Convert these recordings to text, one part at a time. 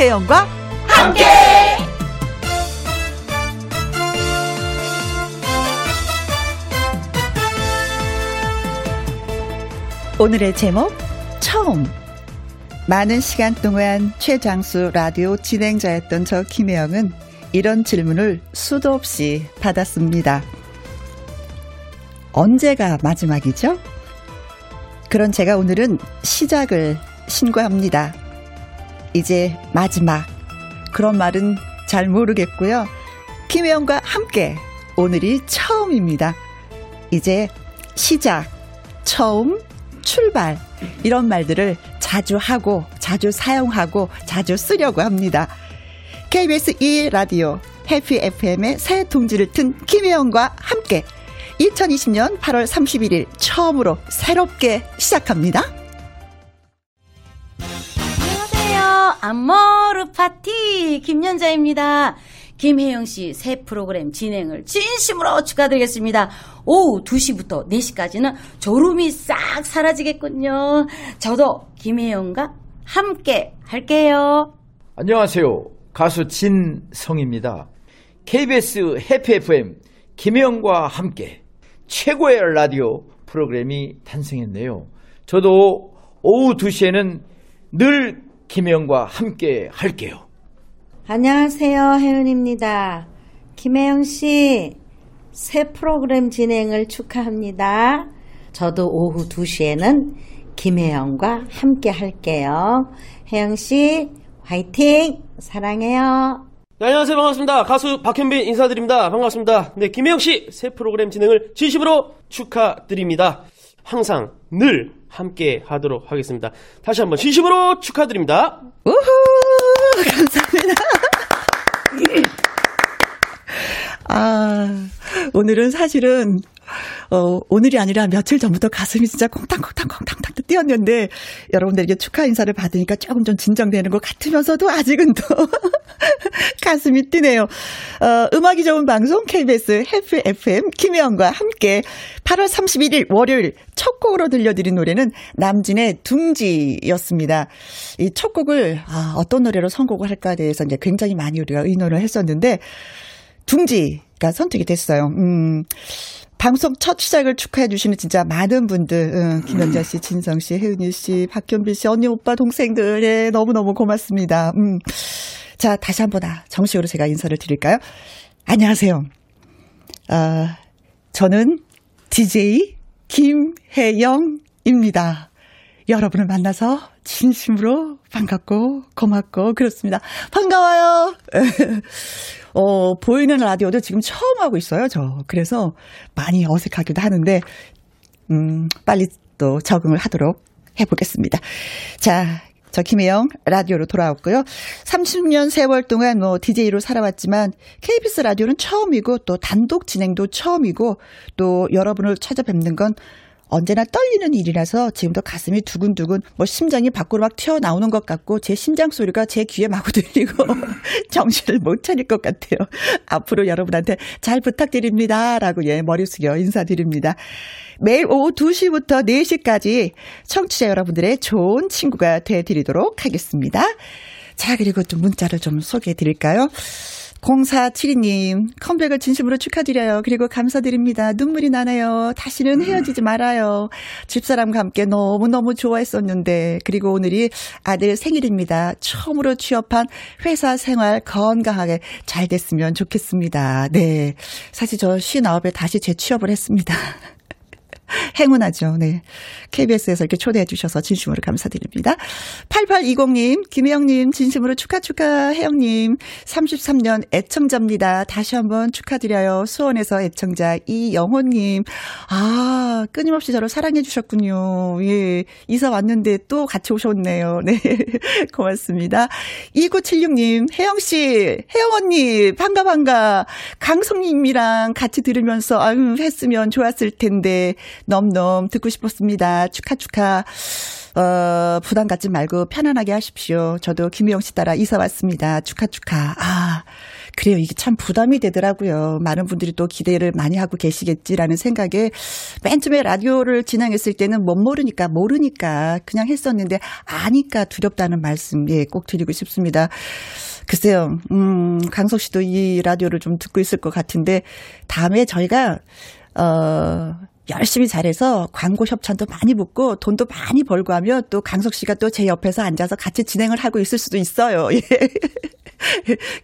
김혜영과 함께. 오늘의 제목 처음 많은 시간 동안 최장수 라디오 진행자였던 저 김혜영은 이런 질문을 수도 없이 받았습니다. 언제가 마지막이죠? 그런 제가 오늘은 시작을 신고합니다. 이제 마지막. 그런 말은 잘 모르겠고요. 김혜영과 함께 오늘이 처음입니다. 이제 시작, 처음, 출발. 이런 말들을 자주 하고, 자주 사용하고, 자주 쓰려고 합니다. KBS 2 라디오 해피 FM의 새 동지를 튼 김혜영과 함께 2020년 8월 31일 처음으로 새롭게 시작합니다. 안머루 파티 김연자입니다. 김혜영 씨 새 프로그램 진행을 진심으로 축하드리겠습니다. 오후 2시부터 4시까지는 졸음이 싹 사라지겠군요. 저도 김혜영과 함께 할게요. 안녕하세요. 가수 진성입니다. KBS 해피 FM 김혜영과 함께 최고의 라디오 프로그램이 탄생했네요. 저도 오후 2시에는 늘 김혜영과 함께 할게요. 안녕하세요. 혜은입니다. 김혜영 씨, 새 프로그램 진행을 축하합니다. 저도 오후 2시에는 김혜영과 함께 할게요. 혜영 씨, 화이팅! 사랑해요. 네, 안녕하세요. 반갑습니다. 가수 박현빈 인사드립니다. 반갑습니다. 네, 김혜영 씨 새 프로그램 진행을 진심으로 축하드립니다. 항상 늘 함께 하도록 하겠습니다. 다시 한번 진심으로 축하드립니다. 우후! 감사합니다. 아, 오늘은 사실은 어, 오늘이 아니라 며칠 전부터 가슴이 진짜 콩탕콩탕콩탕탕 뛰었는데 여러분들에게 축하 인사를 받으니까 조금 좀 진정되는 것 같으면서도 아직은 또 가슴이 뛰네요. 어, 음악이 좋은 방송 KBS 해피 FM 김혜영과 함께 8월 31일 월요일 첫 곡으로 들려드린 노래는 남진의 둥지였습니다. 이 첫 곡을 아, 어떤 노래로 선곡을 할까에 대해서 이제 굉장히 많이 우리가 의논을 했었는데 둥지가 선택이 됐어요. 음. 방송 첫 시작을 축하해 주시는 진짜 많은 분들, 응, 김연자 씨, 진성 씨, 혜은이 씨, 박현빈 씨, 언니, 오빠, 동생들, 예, 너무너무 고맙습니다. 음. 자, 다시 한 번, 아, 정식으로 제가 인사를 드릴까요? 안녕하세요. 아, 저는 DJ 김혜영입니다. 여러분을 만나서 진심으로 반갑고 고맙고 그렇습니다. 반가워요. 어, 보이는 라디오도 지금 처음 하고 있어요, 저. 그래서 많이 어색하기도 하는데, 음, 빨리 또 적응을 하도록 해보겠습니다. 자, 저 김혜영 라디오로 돌아왔고요. 30년 세월 동안 뭐 DJ로 살아왔지만 KBS 라디오는 처음이고 또 단독 진행도 처음이고 또 여러분을 찾아뵙는 건 언제나 떨리는 일이라서 지금도 가슴이 두근두근 뭐 심장이 밖으로 막 튀어나오는 것 같고 제 심장 소리가 제 귀에 마구 들리고 정신을 못 차릴 것 같아요. 앞으로 여러분한테 잘 부탁드립니다 라고 예 머리 숙여 인사드립니다. 매일 오후 2시부터 4시까지 청취자 여러분들의 좋은 친구가 돼 드리도록 하겠습니다. 자, 그리고 좀 문자를 좀 소개해 드릴까요? 0472님, 컴백을 진심으로 축하드려요. 그리고 감사드립니다. 눈물이 나네요. 다시는 헤어지지 말아요. 집사람과 함께 너무너무 좋아했었는데, 그리고 오늘이 아들 생일입니다. 처음으로 취업한 회사 생활 건강하게 잘 됐으면 좋겠습니다. 네. 사실 저 59에 다시 재취업을 했습니다. 행운하죠. 네. KBS에서 이렇게 초대해 주셔서 진심으로 감사드립니다. 8820님, 김혜영님, 진심으로 축하, 축하, 혜영님. 33년 애청자입니다. 다시 한번 축하드려요. 수원에서 애청자 이영호님. 아, 끊임없이 저를 사랑해 주셨군요. 예. 이사 왔는데 또 같이 오셨네요. 네. 고맙습니다. 2976님, 혜영씨, 혜영 언니, 반가, 반가. 강성님이랑 같이 들으면서, 아유, 했으면 좋았을 텐데. 넘넘 듣고 싶었습니다. 축하 축하. 어, 부담 갖지 말고 편안하게 하십시오. 저도 김희영 씨 따라 이사 왔습니다. 축하 축하. 아. 그래요. 이게 참 부담이 되더라고요. 많은 분들이 또 기대를 많이 하고 계시겠지라는 생각에 맨 처음에 라디오를 진행했을 때는 못 모르니까 모르니까 그냥 했었는데 아니까 두렵다는 말씀 예, 꼭 드리고 싶습니다. 글쎄요, 음, 강석 씨도 이 라디오를 좀 듣고 있을 것 같은데 다음에 저희가 어, 열심히 잘해서 광고 협찬도 많이 붙고 돈도 많이 벌고 하면 또 강석 씨가 또 제 옆에서 앉아서 같이 진행을 하고 있을 수도 있어요. 예.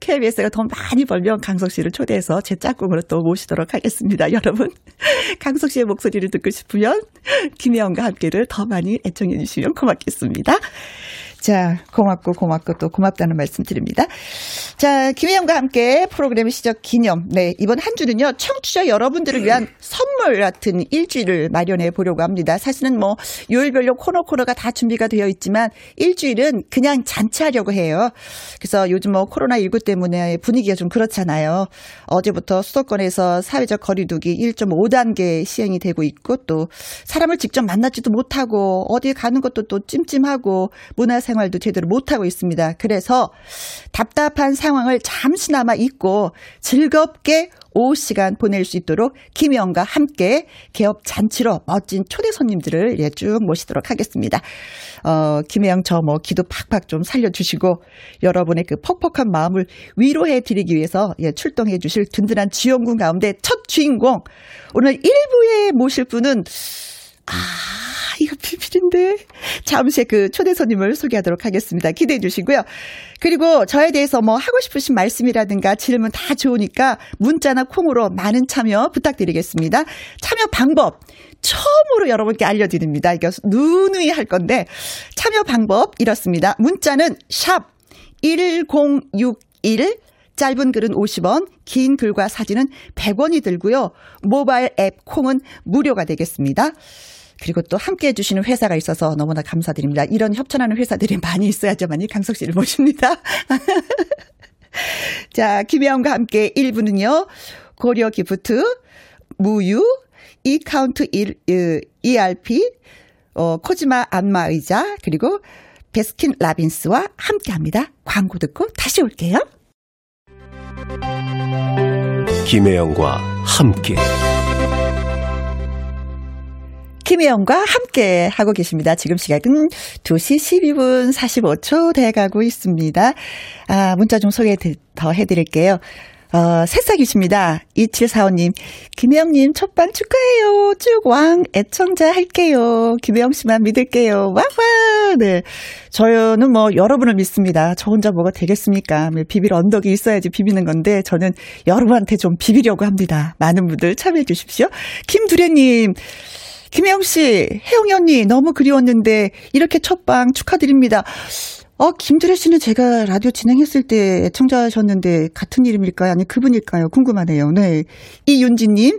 KBS가 돈 많이 벌면 강석 씨를 초대해서 제 짝꿍으로 또 모시도록 하겠습니다. 여러분, 강석 씨의 목소리를 듣고 싶으면 김혜영과 함께를 더 많이 애청해 주시면 고맙겠습니다. 자, 고맙고 고맙고 또 고맙다는 말씀 드립니다. 자, 김혜영과 함께 프로그램 시작 기념. 네, 이번 한 주는요, 청취자 여러분들을 위한 선물 같은 일주일을 마련해 보려고 합니다. 사실은 뭐, 요일별로 코너 코너가 다 준비가 되어 있지만, 일주일은 그냥 잔치하려고 해요. 그래서 요즘 뭐, 코로나19 때문에 분위기가 좀 그렇잖아요. 어제부터 수도권에서 사회적 거리두기 1.5단계 시행이 되고 있고, 또, 사람을 직접 만나지도 못하고, 어디 가는 것도 또 찜찜하고, 문화 생활 생활도 제대로 못하고 있습니다. 그래서 답답한 상황을 잠시나마 잊고 즐겁게 오후 시간 보낼 수 있도록 김영과 함께 개업 잔치로 멋진 초대 손님들을 예, 쭉 모시도록 하겠습니다. 어, 김혜영 저 뭐 기도 팍팍 좀 살려주시고 여러분의 그 퍽퍽한 마음을 위로해 드리기 위해서 예, 출동해 주실 든든한 지원군 가운데 첫 주인공 오늘 1부에 모실 분은 아, 이거 비밀인데. 잠시 그 초대 손님을 소개하도록 하겠습니다. 기대해 주시고요. 그리고 저에 대해서 뭐 하고 싶으신 말씀이라든가 질문 다 좋으니까 문자나 콩으로 많은 참여 부탁드리겠습니다. 참여 방법. 처음으로 여러분께 알려드립니다. 이거 누누이 할 건데 참여 방법 이렇습니다. 문자는 샵 1061, 짧은 글은 50원, 긴 글과 사진은 100원이 들고요. 모바일 앱 콩은 무료가 되겠습니다. 그리고 또 함께 해주시는 회사가 있어서 너무나 감사드립니다. 이런 협찬하는 회사들이 많이 있어야지만이 강석 씨를 모십니다. 자, 김혜영과 함께 1부는요. 고려 기프트, 무유, 이카운트 1, ERP, 어, 코지마 안마 의자, 그리고 베스킨 라빈스와 함께 합니다. 광고 듣고 다시 올게요. 김혜영과 함께. 김혜영과 함께 하고 계십니다. 지금 시각은 2시 12분 45초 돼가고 있습니다. 아, 문자 좀 소개 더 해드릴게요. 어, 새싹이십니다. 2745님, 김혜영님 첫방 축하해요. 쭉 왕 애청자 할게요. 김혜영 씨만 믿을게요. 와와! 네. 저는 뭐 여러분을 믿습니다. 저 혼자 뭐가 되겠습니까? 뭐 비빌 언덕이 있어야지 비비는 건데 저는 여러분한테 좀 비비려고 합니다. 많은 분들 참여해 주십시오. 김두래님, 김혜영 씨, 혜영이 언니 너무 그리웠는데 이렇게 첫방 축하드립니다. 어, 김두래 씨는 제가 라디오 진행했을 때 애청자셨는데 같은 이름일까요? 아니 그분일까요? 궁금하네요. 네. 이윤지님,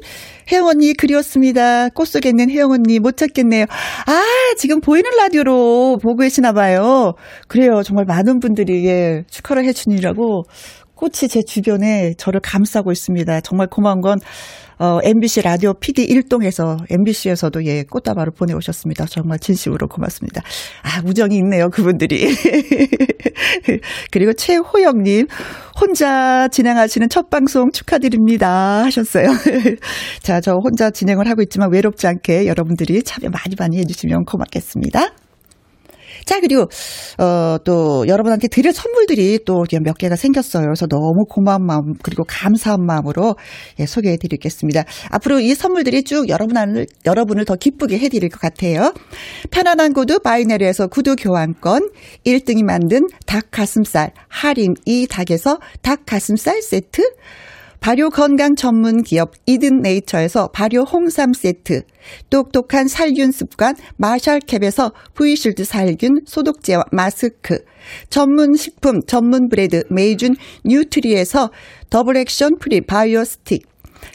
혜영 언니 그리웠습니다. 꽃 속에 있는 혜영 언니 못 찾겠네요. 아, 지금 보이는 라디오로 보고 계시나 봐요. 그래요. 정말 많은 분들이 예, 축하를 해주니라고 꽃이 제 주변에 저를 감싸고 있습니다. 정말 고마운 건 어, MBC 라디오 PD 일동에서 MBC에서도 예, 꽃다발을 보내오셨습니다. 정말 진심으로 고맙습니다. 아, 우정이 있네요, 그분들이. 그리고 최호영님, 혼자 진행하시는 첫 방송 축하드립니다. 하셨어요. 자, 저 혼자 진행을 하고 있지만 외롭지 않게 여러분들이 참여 많이 많이 해주시면 고맙겠습니다. 자, 그리고, 어, 또, 여러분한테 드릴 선물들이 또 몇 개가 생겼어요. 그래서 너무 고마운 마음, 그리고 감사한 마음으로 예, 소개해 드리겠습니다. 앞으로 이 선물들이 쭉 여러분을, 여러분을 더 기쁘게 해 드릴 것 같아요. 편안한 구두 바이네리에서 구두 교환권, 1등이 만든 닭 가슴살, 할인 이 닭에서 닭 가슴살 세트, 발효 건강 전문 기업 이든 네이처에서 발효 홍삼 세트, 똑똑한 살균 습관 마샬캡에서 브이실드 살균 소독제와 마스크, 전문 식품 전문 브레드 메이준 뉴트리에서 더블 액션 프리 바이오 스틱,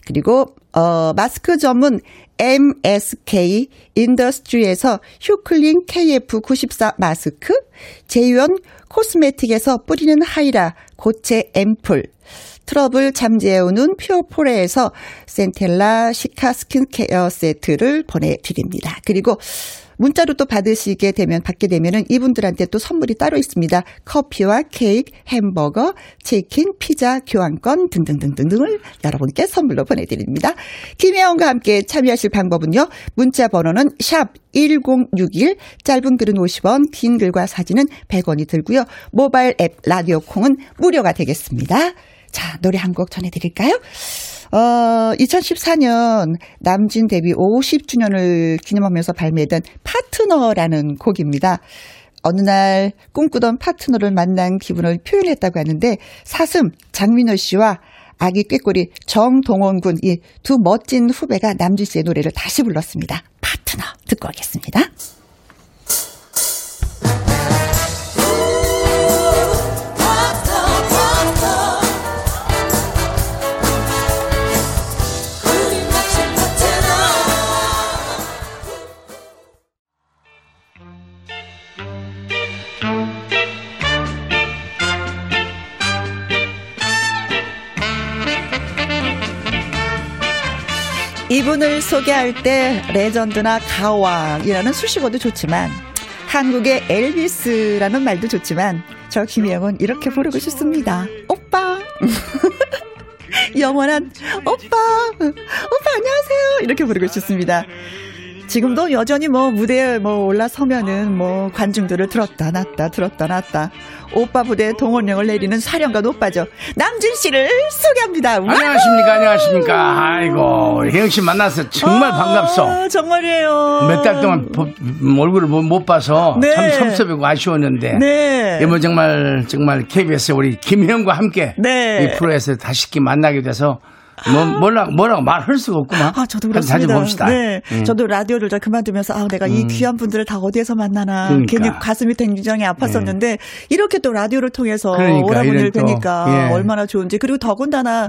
그리고 어 마스크 전문 MSK 인더스트리에서 휴클린 KF94 마스크, 제이원 코스메틱에서 뿌리는 하이라 고체 앰플, 트러블 잠재우는 퓨어포레에서 센텔라 시카 스킨케어 세트를 보내드립니다. 그리고 문자로 또 받으시게 되면 받게 되면은 이분들한테 또 선물이 따로 있습니다. 커피와 케이크, 햄버거, 치킨, 피자, 교환권 등등등등등을 여러분께 선물로 보내드립니다. 김혜영과 함께 참여하실 방법은요. 문자 번호는 샵 1061, 짧은 글은 50원, 긴 글과 사진은 100원이 들고요. 모바일 앱 라디오 콩은 무료가 되겠습니다. 자, 노래 한 곡 전해드릴까요? 어, 2014년 남진 데뷔 50주년을 기념하면서 발매된 파트너라는 곡입니다. 어느 날 꿈꾸던 파트너를 만난 기분을 표현했다고 하는데 사슴 장민호 씨와 아기 꾀꼬리 정동원 군 이 두 멋진 후배가 남진 씨의 노래를 다시 불렀습니다. 파트너 듣고 오겠습니다. 이분을 소개할 때 레전드나 가왕이라는 수식어도 좋지만 한국의 엘비스라는 말도 좋지만 저 김혜영은 이렇게 부르고 싶습니다. 오빠. 영원한 오빠. 오빠 안녕하세요. 이렇게 부르고 싶습니다. 지금도 여전히 뭐 무대에 뭐 올라서면은 뭐 관중들을 들었다 놨다 들었다 놨다 오빠 부대 동원령을 내리는 사령관 오빠죠 남진 씨를 소개합니다. 와우! 안녕하십니까, 안녕하십니까. 아이고, 혜영 씨 만나서 정말 아, 반갑소. 정말이에요. 몇 달 동안 보- 얼굴을 못, 못 봐서 네. 참 섭섭하고 아쉬웠는데. 네. 이번 정말, 정말 KBS 우리 김혜영과 함께 네. 이 프로에서 다시 만나게 돼서 뭐, 뭐라, 뭐라고 말할 수가 없구만. 아, 저도 그렇습니다. 자주 봅시다. 네. 음. 저도 라디오를 다 그만두면서, 아, 내가 이 귀한 분들을 다 어디에서 만나나. 그러니까. 네. 괜히 가슴이 굉장히 아팠었는데, 이렇게 또 라디오를 통해서 그러니까, 또, 뵈니까 예. 음. 얼마나 좋은지. 그리고 더군다나,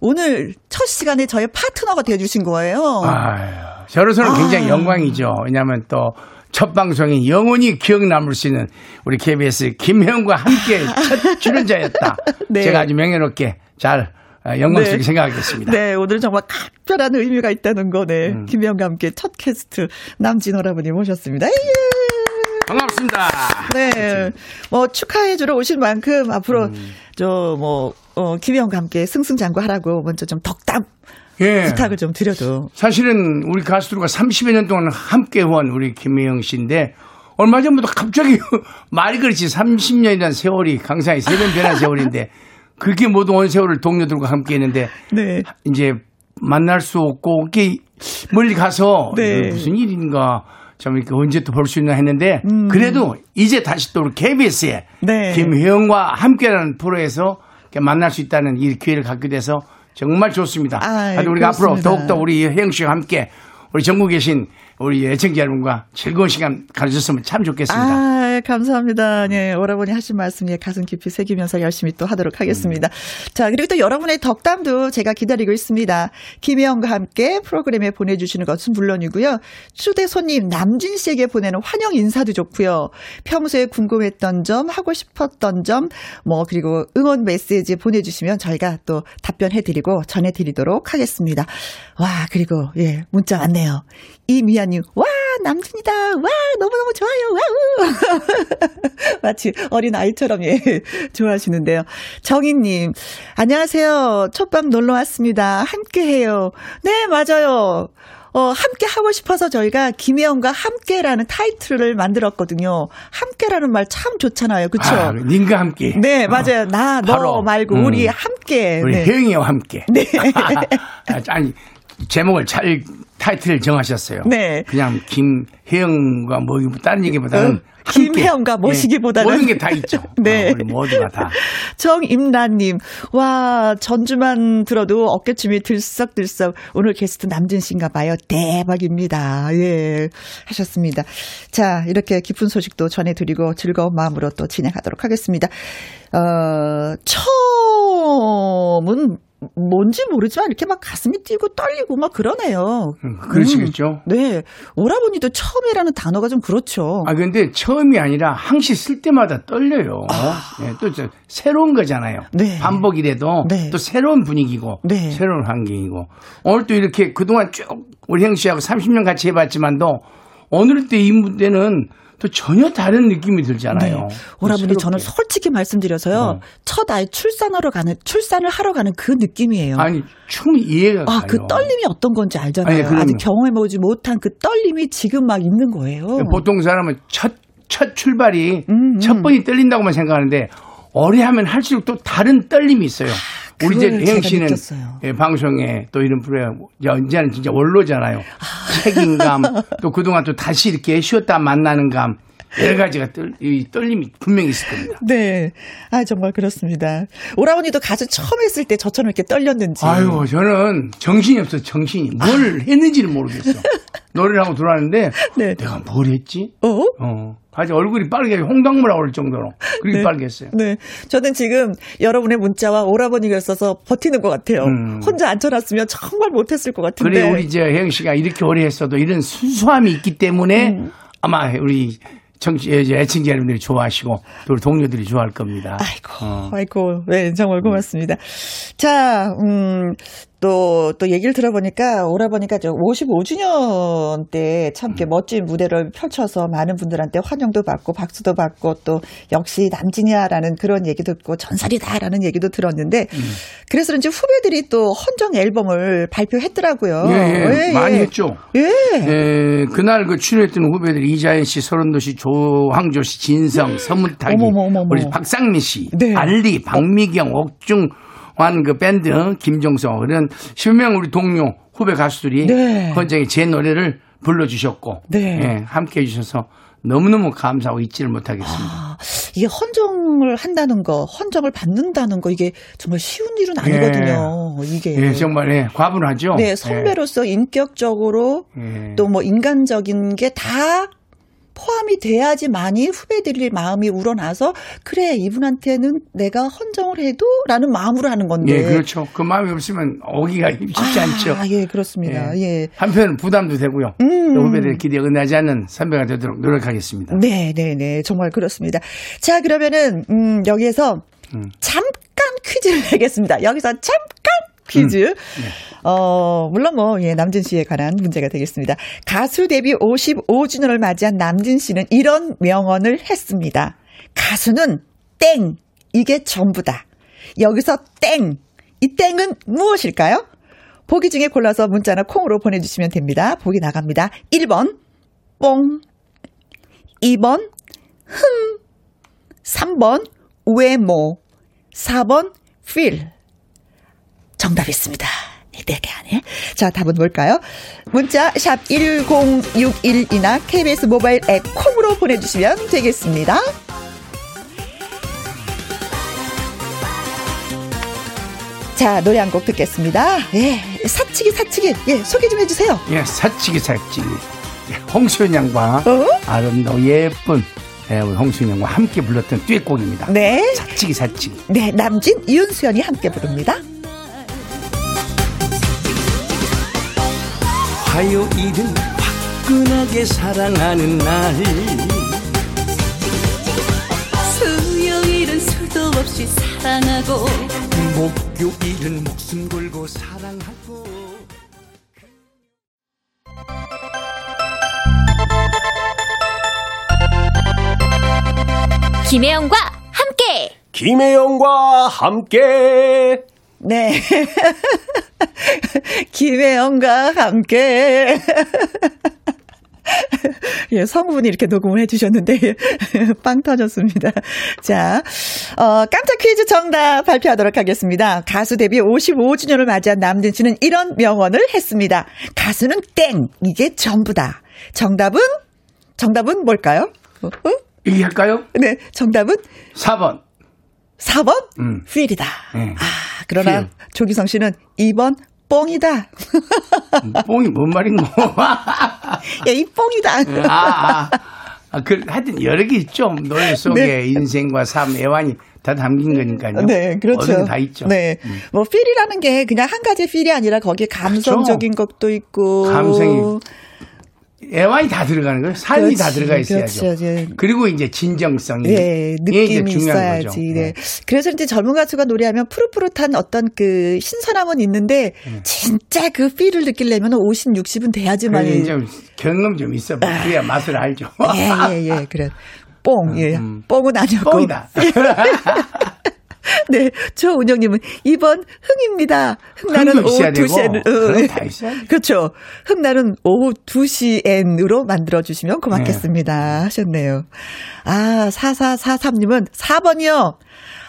오늘 첫 시간에 저의 파트너가 되어주신 거예요. 아유, 저로서는 아. 굉장히 영광이죠. 왜냐하면 또 첫 방송이 영원히 기억 남을 수 있는 우리 KBS 김혜영과 함께 첫 출연자였다. 네. 제가 아주 명예롭게 잘 어, 영광스럽게 네. 생각하겠습니다. 네, 오늘 정말 각별한 의미가 있다는 거, 네. 음. 김혜영과 함께 첫 캐스트 남진 오라버니 모셨습니다. 예. 반갑습니다. 네. 뭐 축하해주러 오신 만큼 앞으로 음. 저 뭐, 어, 김혜영과 함께 승승장구하라고 먼저 좀 덕담 예. 부탁을 좀 드려도. 사실은 우리 가수들과 30여 년 동안 함께 해온 우리 김혜영 씨인데 얼마 전부터 갑자기 말이 그렇지 30년이라는 세월이 강산이 세변 변한 세월인데 그렇게 모두 온 세월을 동료들과 함께 했는데 네. 이제 만날 수 없고 이렇게 멀리 가서 네. 무슨 일인가 좀 이렇게 언제 또 볼 수 있나 했는데 음. 그래도 이제 다시 또 우리 KBS에 네. 김혜영과 함께라는 프로에서 만날 수 있다는 이 기회를 갖게 돼서 정말 좋습니다. 하여튼 우리가 앞으로 그렇습니다. 더욱더 우리 혜영 씨와 함께 우리 전국에 계신 우리 애청자 여러분과 즐거운 시간 가져줬으면 참 좋겠습니다. 아, 감사합니다. 네, 오라버니 하신 말씀 에 가슴 깊이 새기면서 열심히 또 하도록 하겠습니다. 자, 그리고 또 여러분의 덕담도 제가 기다리고 있습니다. 김혜영과 함께 프로그램에 보내주시는 것은 물론이고요. 초대 손님 남진 씨에게 보내는 환영 인사도 좋고요. 평소에 궁금했던 점, 하고 싶었던 점, 뭐, 그리고 응원 메시지 보내주시면 저희가 또 답변해드리고 전해드리도록 하겠습니다. 와, 그리고, 예, 문자 왔네요. 이미 아님, 와, 남진이다. 와, 너무너무 좋아요. 와우. 마치 어린 아이처럼, 예, 좋아하시는데요. 정희님, 안녕하세요. 첫방 놀러 왔습니다. 함께 해요. 네, 맞아요. 어, 함께 하고 싶어서 저희가 김혜영과 함께라는 타이틀을 만들었거든요. 함께라는 말 참 좋잖아요. 그쵸? 아, 님과 함께. 네, 맞아요. 나, 너 바로, 말고 음. 우리 함께. 우리 네. 혜영이와 함께. 네. 아, 아니 제목을 잘 타이틀을 정하셨어요. 네. 그냥 김혜영과 뭐 다른 얘기보다는 어, 김혜영과. 모시기보다는. 예, 모든 게 다 있죠. 네. 어, 우리 모두가 다. 정임란님, 와, 전주만 들어도 어깨춤이 들썩들썩. 오늘 게스트 남진 씨인가 봐요. 대박입니다. 예. 하셨습니다. 자, 이렇게 깊은 소식도 전해드리고 즐거운 마음으로 또 진행하도록 하겠습니다. 어, 처음은 뭔지 모르지만 이렇게 막 가슴이 뛰고 떨리고 막 그러네요. 음, 그러시겠죠. 네. 오라버니도 처음이라는 단어가 좀 그렇죠. 아 근데 처음이 아니라 항시 쓸 때마다 떨려요. 예, 또 저, 새로운 거잖아요. 아. 네. 반복이라도 네. 또 새로운 분위기고 네. 새로운 환경이고 오늘 또 이렇게 그동안 쭉 우리 형 씨하고 30년 같이 해봤지만도 오늘 때 이 무대는 또 전혀 다른 느낌이 들잖아요. 네. 오라버니 저는. 솔직히 말씀드려서요. 어. 첫 아이 출산하러 가는 출산을 하러 가는 그 느낌이에요. 아니 충분히 이해가 아, 가요. 그 떨림이 어떤 건지 알잖아요. 아니. 아직 경험해 보지 못한 그 떨림이 지금 막 있는 거예요. 보통 사람은 첫, 첫 출발이 음, 첫 번이 떨린다고만 생각하는데 오래 하면 할수록 또 다른 떨림이 있어요. 우리 이제 아, 혜영 씨는. 예, 방송에 또 이런 프로그램 이제는 진짜 원로잖아요. 아. 책임감 또 그동안 또 다시 이렇게 쉬었다 만나는 감 여러 가지가 떨, 이 떨림이 분명히 있을 겁니다. 네. 아, 정말 그렇습니다. 오라버니도 가수 처음 했을 때 저처럼 이렇게 떨렸는지. 아유, 저는 정신이 없어, 정신이. 뭘 했는지를 모르겠어. 노래를 하고 들어왔는데, 네. 내가 뭘 했지? 어? 어. 아주 얼굴이 빨개, 홍당무라 그럴 정도로. 그렇게 네. 빨개졌어요. 네. 저는 지금 여러분의 문자와 오라버니가 있어서 버티는 것 같아요. 음. 혼자 앉혀놨으면 정말 못했을 것 같은데. 그래, 우리 이제 혜영 씨가 이렇게 오래 했어도 이런 순수함이 있기 때문에 음. 아마 우리 청취, 이제 애청자 여러분들이 좋아하시고 또 우리 동료들이 좋아할 겁니다. 아이고, 어. 아이고, 네, 정말 고맙습니다. 자, 음, 또, 또 얘기를 들어보니까, 오라버니가 저 55주년 때참 음. 이렇게 멋진 무대를 펼쳐서 많은 분들한테 환영도 받고 박수도 받고 또 역시 남진이야라는 그런 얘기도 듣고 전설이다라는 얘기도 들었는데, 음. 그래서 그런지 후배들이 또 헌정 앨범을 발표했더라고요. 예, 예, 많이 했죠. 예. 에, 그날 그 출연했던 후배들이 이자연 씨, 서른도 씨, 조항조 씨, 진성, 서문탁이, 어머머, 어머머. 우리 박상민 씨, 네. 알리, 박미경, 옥중 환그 밴드, 김종서 이런 10명 우리 동료 후배 가수들이 네. 헌정에 제 노래를 불러주셨고 네. 예, 함께 해 주셔서 너무너무 감사하고 잊지를 못하겠습니다. 아, 이게 헌정을 한다는 거, 헌정을 받는다는 거, 이게 정말 쉬운 일은 아니거든요. 이게. 예, 정말 예, 과분하죠. 네, 선배로서 인격적으로 예. 또뭐 인간적인 게 다 포함이 돼야지만이 후배들의 마음이 우러나서 그래 이분한테는 내가 헌정을 해도라는 마음으로 하는 건데. 예, 그렇죠. 그 마음이 없으면 오기가 쉽지 않죠. 아, 예, 그렇습니다. 예. 한편은 부담도 되고요. 음. 또 후배들의 기대에 응하지 않는 선배가 되도록 노력하겠습니다. 네, 네, 네. 정말 그렇습니다. 자, 그러면은, 음, 여기에서 잠깐 퀴즈를 내겠습니다. 여기서 잠깐 퀴즈. 어, 물론 뭐, 예, 남진 씨에 관한 문제가 되겠습니다. 가수 데뷔 55주년을 맞이한 남진 씨는 이런 명언을 했습니다. 가수는 땡! 이게 전부다. 여기서 땡! 이 땡은 무엇일까요? 보기 중에 골라서 문자나 콩으로 보내주시면 됩니다. 보기 나갑니다. 1번, 뽕. 2번 흥 3번 외모 4번 feel 정답 있습니다. 네 개 안에. 자, 답은 뭘까요? 문자 샵 1061이나 KBS 모바일 앱 콩으로 보내주시면 되겠습니다. 자, 노래 한 곡 듣겠습니다. 예, 사치기, 사치기. 예, 소개 좀 해주세요. 예, 사치기 사치기. 예, 홍수연 양과 어? 아름다고 예쁜 예, 우리 홍수연 양과 함께 불렀던 듀엣곡입니다. 네. 사치기 사치기. 네, 남진, 이윤수연이 함께 부릅니다. 화요일은 화끈하게 사랑하는 날. 수요일은 수도 없이 사랑하고 목요일은 목숨 걸고 사랑하고. 김혜영과 함께. 김혜영과 함께 네. 김혜영과 함께. 예, 성우분이 이렇게 녹음을 해주셨는데, 빵 터졌습니다. 자, 어, 깜짝 퀴즈 정답 발표하도록 하겠습니다. 가수 데뷔 55주년을 맞이한 남진 씨는 이런 명언을 했습니다. 가수는 땡! 이게 전부다. 정답은? 정답은 뭘까요? 어? 어? 얘기할까요? 네, 정답은 4번. 4번? 음. 필이다. 네. 아, 그러나 필. 조기성 씨는 2번 뽕이다. 뽕이 뭔 말인고. 야, 이 뽕이다. 아, 아. 아, 그, 하여튼 여러 개 있죠. 노래 속에 네. 인생과 삶, 애환이 다 담긴 거니까요. 네, 그렇죠. 다 있죠. 음. 네. 뭐, 필이라는 게 그냥 한 가지 필이 아니라 거기에 감성적인 것도 있고. 감성이 애완이 다 들어가는 거예요. 삶이 다 그렇지, 들어가 있어야죠. 그렇죠, 예. 그리고 이제 진정성이 예, 이제 느낌이 중요한 있어야지. 거죠. 네. 그래서 이제 젊은 가수가 노래하면 푸릇푸릇한 어떤 그 신선함은 있는데 진짜 그 필을 느끼려면 50, 60은 돼야지만. 좀 경험 좀 있어 봐. 그래야 맛을 알죠. 예, 예, 예. 그래. 뽕, 예. 뽕은 아니었고. 음, 뽕이다. 네, 조은영님은 2번 흥입니다. 흥나는 오후 있어야 되고, 2시엔. 그건 다 있어야지. 그렇죠. 흥나는 오후 2시엔으로 만들어주시면 고맙겠습니다. 하셨네요. 아, 4443님은 4번이요.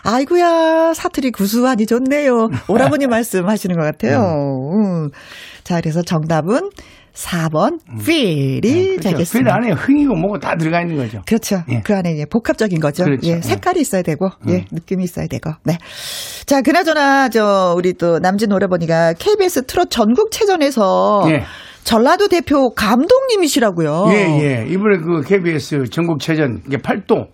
아이고야, 사투리 구수하니 좋네요. 오라버니 말씀 하시는 것 같아요. 음. 자, 그래서 정답은 4번, feel이 그렇죠. 필 되겠습니다. 안에 흥이고 뭐고 다 들어가 있는 거죠. 그렇죠. 예. 그 안에 예, 복합적인 거죠. 그렇죠. 예, 예. 색깔이 있어야 되고, 예, 느낌이 있어야 되고. 네. 자, 그나저나 저 우리 또 남진 오라버니가 KBS 트롯 전국체전에서 예. 전라도 대표 감독님이시라고요. 예, 예. 이번에 그 KBS 전국체전, 이게 팔도,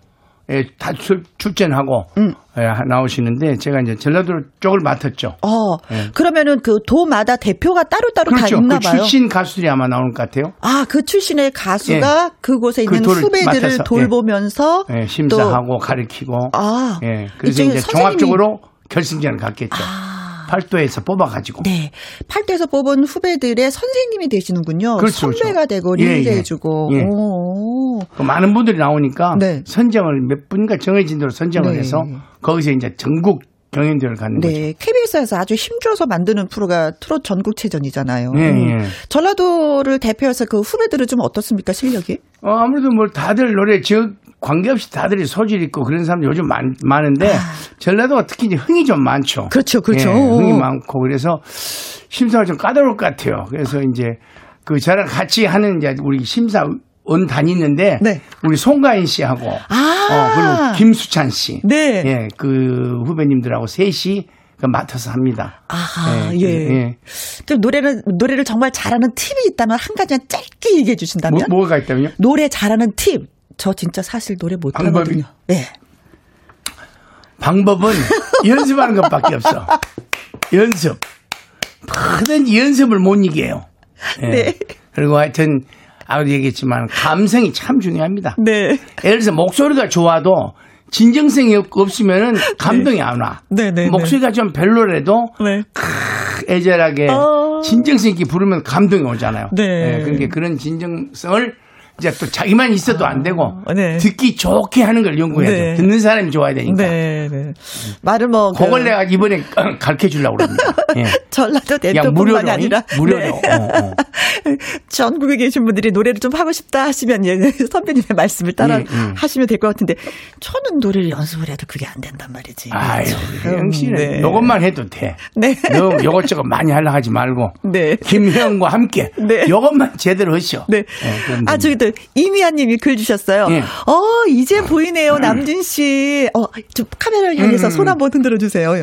예, 다 출, 출전하고, 음. 예, 나오시는데, 제가 이제 전라도 쪽을 맡았죠. 어, 예. 그러면은 그 도마다 대표가 따로따로 다 그렇죠. 있나 그 봐요. 출신 가수들이 아마 나올 것 같아요. 아, 그 출신의 가수가 그곳에 그 있는 돌을 후배들을 맡아서, 예. 돌보면서 예, 심사하고 가르치고. 아, 예. 그래서 이제 종합적으로 결승전을 갔겠죠. 아. 팔도에서 뽑아가지고. 네. 팔도에서 뽑은 후배들의 선생님이 되시는군요. 그렇죠, 선배가 그렇죠. 되고 예, 리드해주고. 예. 오. 그 많은 분들이 나오니까 네. 선정을 몇 분인가 정해진 대로 선정을 네. 해서 거기서 이제 전국 경연대회를 가는 거죠. 네, KBS에서 아주 힘줘서 만드는 프로가 트롯 전국체전이잖아요. 예, 음. 예. 전라도를 대표해서 그 후배들은 좀 어떻습니까, 실력이? 어, 아무래도 뭐 다들 노래 지역 관계없이 다들 소질 있고 그런 사람 요즘 많, 많은데 전라도가 특히 이제 흥이 좀 많죠. 아. 그렇죠, 그렇죠. 예, 흥이 많고 그래서 심사가 좀 까다로울 것 같아요. 그래서 이제 그 저랑 같이 하는 이제 우리 심사원 단이 있는데 네. 우리 송가인 씨하고 아. 어, 그리고 김수찬 씨, 네. 예, 그 후배님들하고 셋이 그 맡아서 합니다. 아하, 예, 예. 그, 예. 또 노래를, 노래를 정말 잘하는 팁이 있다면 한 가지만 짧게 얘기해 주신다면? 뭐, 뭐가 있다면요? 노래 잘하는 팁. 저 진짜 사실 노래 못하거든요. 네. 방법은 연습하는 것밖에 없어. 연습. 뭐든지 연습을 못 이겨요. 예. 네. 그리고 하여튼 아까도 얘기했지만 감성이 참 중요합니다. 네. 예를 들어서 목소리가 좋아도 진정성이 없- 없으면은 감동이 안 와. 네, 네, 목소리가 좀 별로라도 네. 애절하게 어. 진정성 있게 부르면 감동이 오잖아요. 네. 예, 그러니까 그런 진정성을 이제 또 자기만 있어도 안 되고 네. 듣기 좋게 하는 걸 연구해야 네. 돼. 듣는 사람이 좋아야 되니까. 네, 네. 말을 뭐. 그 그걸 내가 이번에 가르쳐 주려고 그럽니다. 예. 전라도 무료로, 아니라 무료로. 네. 어, 어. 전국에 계신 분들이 노래를 좀 하고 싶다 하시면 예, 선배님의 말씀을 따라 예, 예. 하시면 될 것 같은데 저는 노래를 연습을 해도 그게 안 된단 말이지. 아유, 참, 영 씨는 네. 요것만 해도 돼. 네. 너 요것저것 많이 하려 하지 말고. 네. 김혜영과 함께. 네. 요것만 제대로 하시오. 네. 그럼 아, 저기 또, 이미아 님이 글 주셨어요. 예. 어, 이제 보이네요, 남진 씨. 어, 좀 카메라를 향해서 음. 손 한번 흔들어 주세요.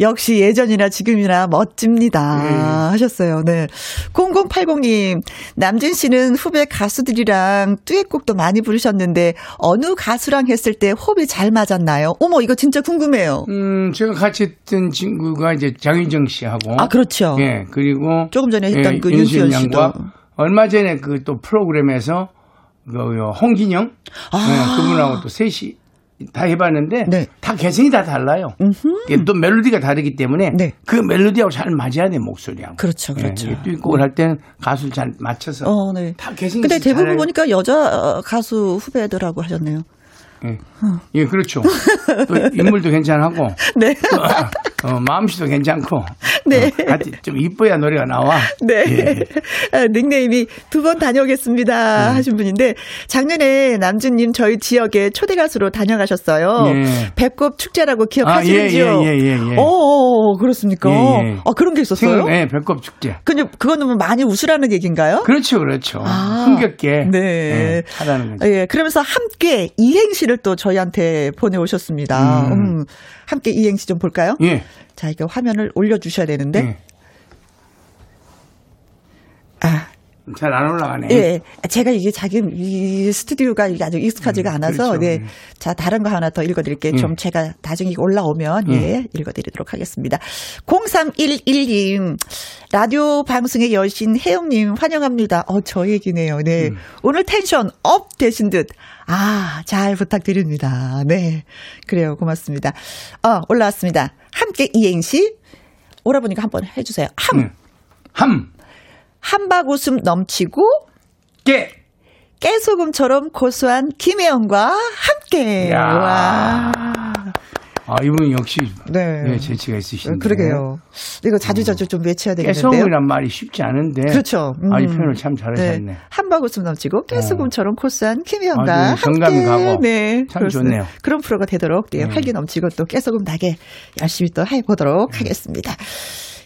역시 예전이나 지금이나 멋집니다. 예. 하셨어요. 네. 0080 님, 남진 씨는 후배 가수들이랑 듀엣곡도 많이 부르셨는데, 어느 가수랑 했을 때 호흡이 잘 맞았나요? 어머, 이거 진짜 궁금해요. 음, 제가 같이 했던 친구가 이제 장윤정 씨하고. 아, 그렇죠. 예, 그리고. 조금 전에 했던 그 윤수연 씨도. 얼마 전에 그 또 프로그램에서 그 홍진영. 아. 예, 그분하고 또 셋이 다 해봤는데. 네. 다 개성이 다 달라요. 이게 또 멜로디가 다르기 때문에. 네. 그 멜로디하고 잘 맞아야 돼, 목소리하고. 그렇죠, 그렇죠. 예, 듀엣곡을 할 때는 가수를 잘 맞춰서. 어, 네. 다 개성이 근데 대부분. 보니까 여자 어, 가수 후배들하고 하셨네요. 예. 예, 그렇죠. 또 인물도 괜찮고, 네. 어, 마음씨도 괜찮고. 네. 어, 하여튼 좀 이뻐야 노래가 나와. 네. 예. 아, 닉네임이 두 번 다녀오겠습니다 하신 분인데 작년에 남준님 저희 지역에 초대 가수로 다녀가셨어요. 예. 배꼽 축제라고 기억하시는지요? 아, 예, 예, 예, 예, 예. 어, 그렇습니까? 예, 예. 아, 그런 게 있었어요? 생- 예, 배꼽 축제. 근데 그거는 뭐 많이 웃으라는 얘기인가요? 그렇죠, 그렇죠. 아, 흥겹게. 네. 예, 하라는 거죠. 예, 그러면서 함께 이행시를 또 저희한테 보내오셨습니다. 음. 음, 함께 이행시 좀 볼까요? 예. 자, 이거 화면을 올려주셔야 되는데. 예. 아, 잘 안 올라가네. 예, 제가 이게 자기 이 스튜디오가 이게 아주 익숙하지가 음, 않아서 그렇죠. 네. 음. 자 다른 거 하나 더 읽어 드릴게요. 좀 제가 나중에 올라오면 예 읽어 드리도록 하겠습니다. 0311님 라디오 방송의 여신 혜영 님 환영합니다. 어 저 얘기네요. 네 오늘 텐션 업 되신 듯. 아, 잘 부탁드립니다. 네. 그래요. 고맙습니다. 어, 올라왔습니다. 함께 이행시. 오라버니가 한번 해주세요. 함. 음. 함, 함박 웃음 넘치고 깨. 깨소금처럼 고소한 김혜영과 함께. 야. 와. 아, 이분 역시 네. 예, 재치가 있으신데. 그러게요. 이거 자주자주 좀 외쳐야 되겠는데요. 깨소금이란 말이 쉽지 않은데. 그렇죠. 음. 아, 이 표현을 참 잘하셨네. 네. 한박 웃음 넘치고 깨소금처럼 고소한 김혜영과 아주 정감이 함께. 가고 네. 참 그렇습니다. 좋네요. 그런 프로가 되도록 네, 음. 활기 넘치고 또 깨소금 나게 열심히 또 해보도록 하겠습니다.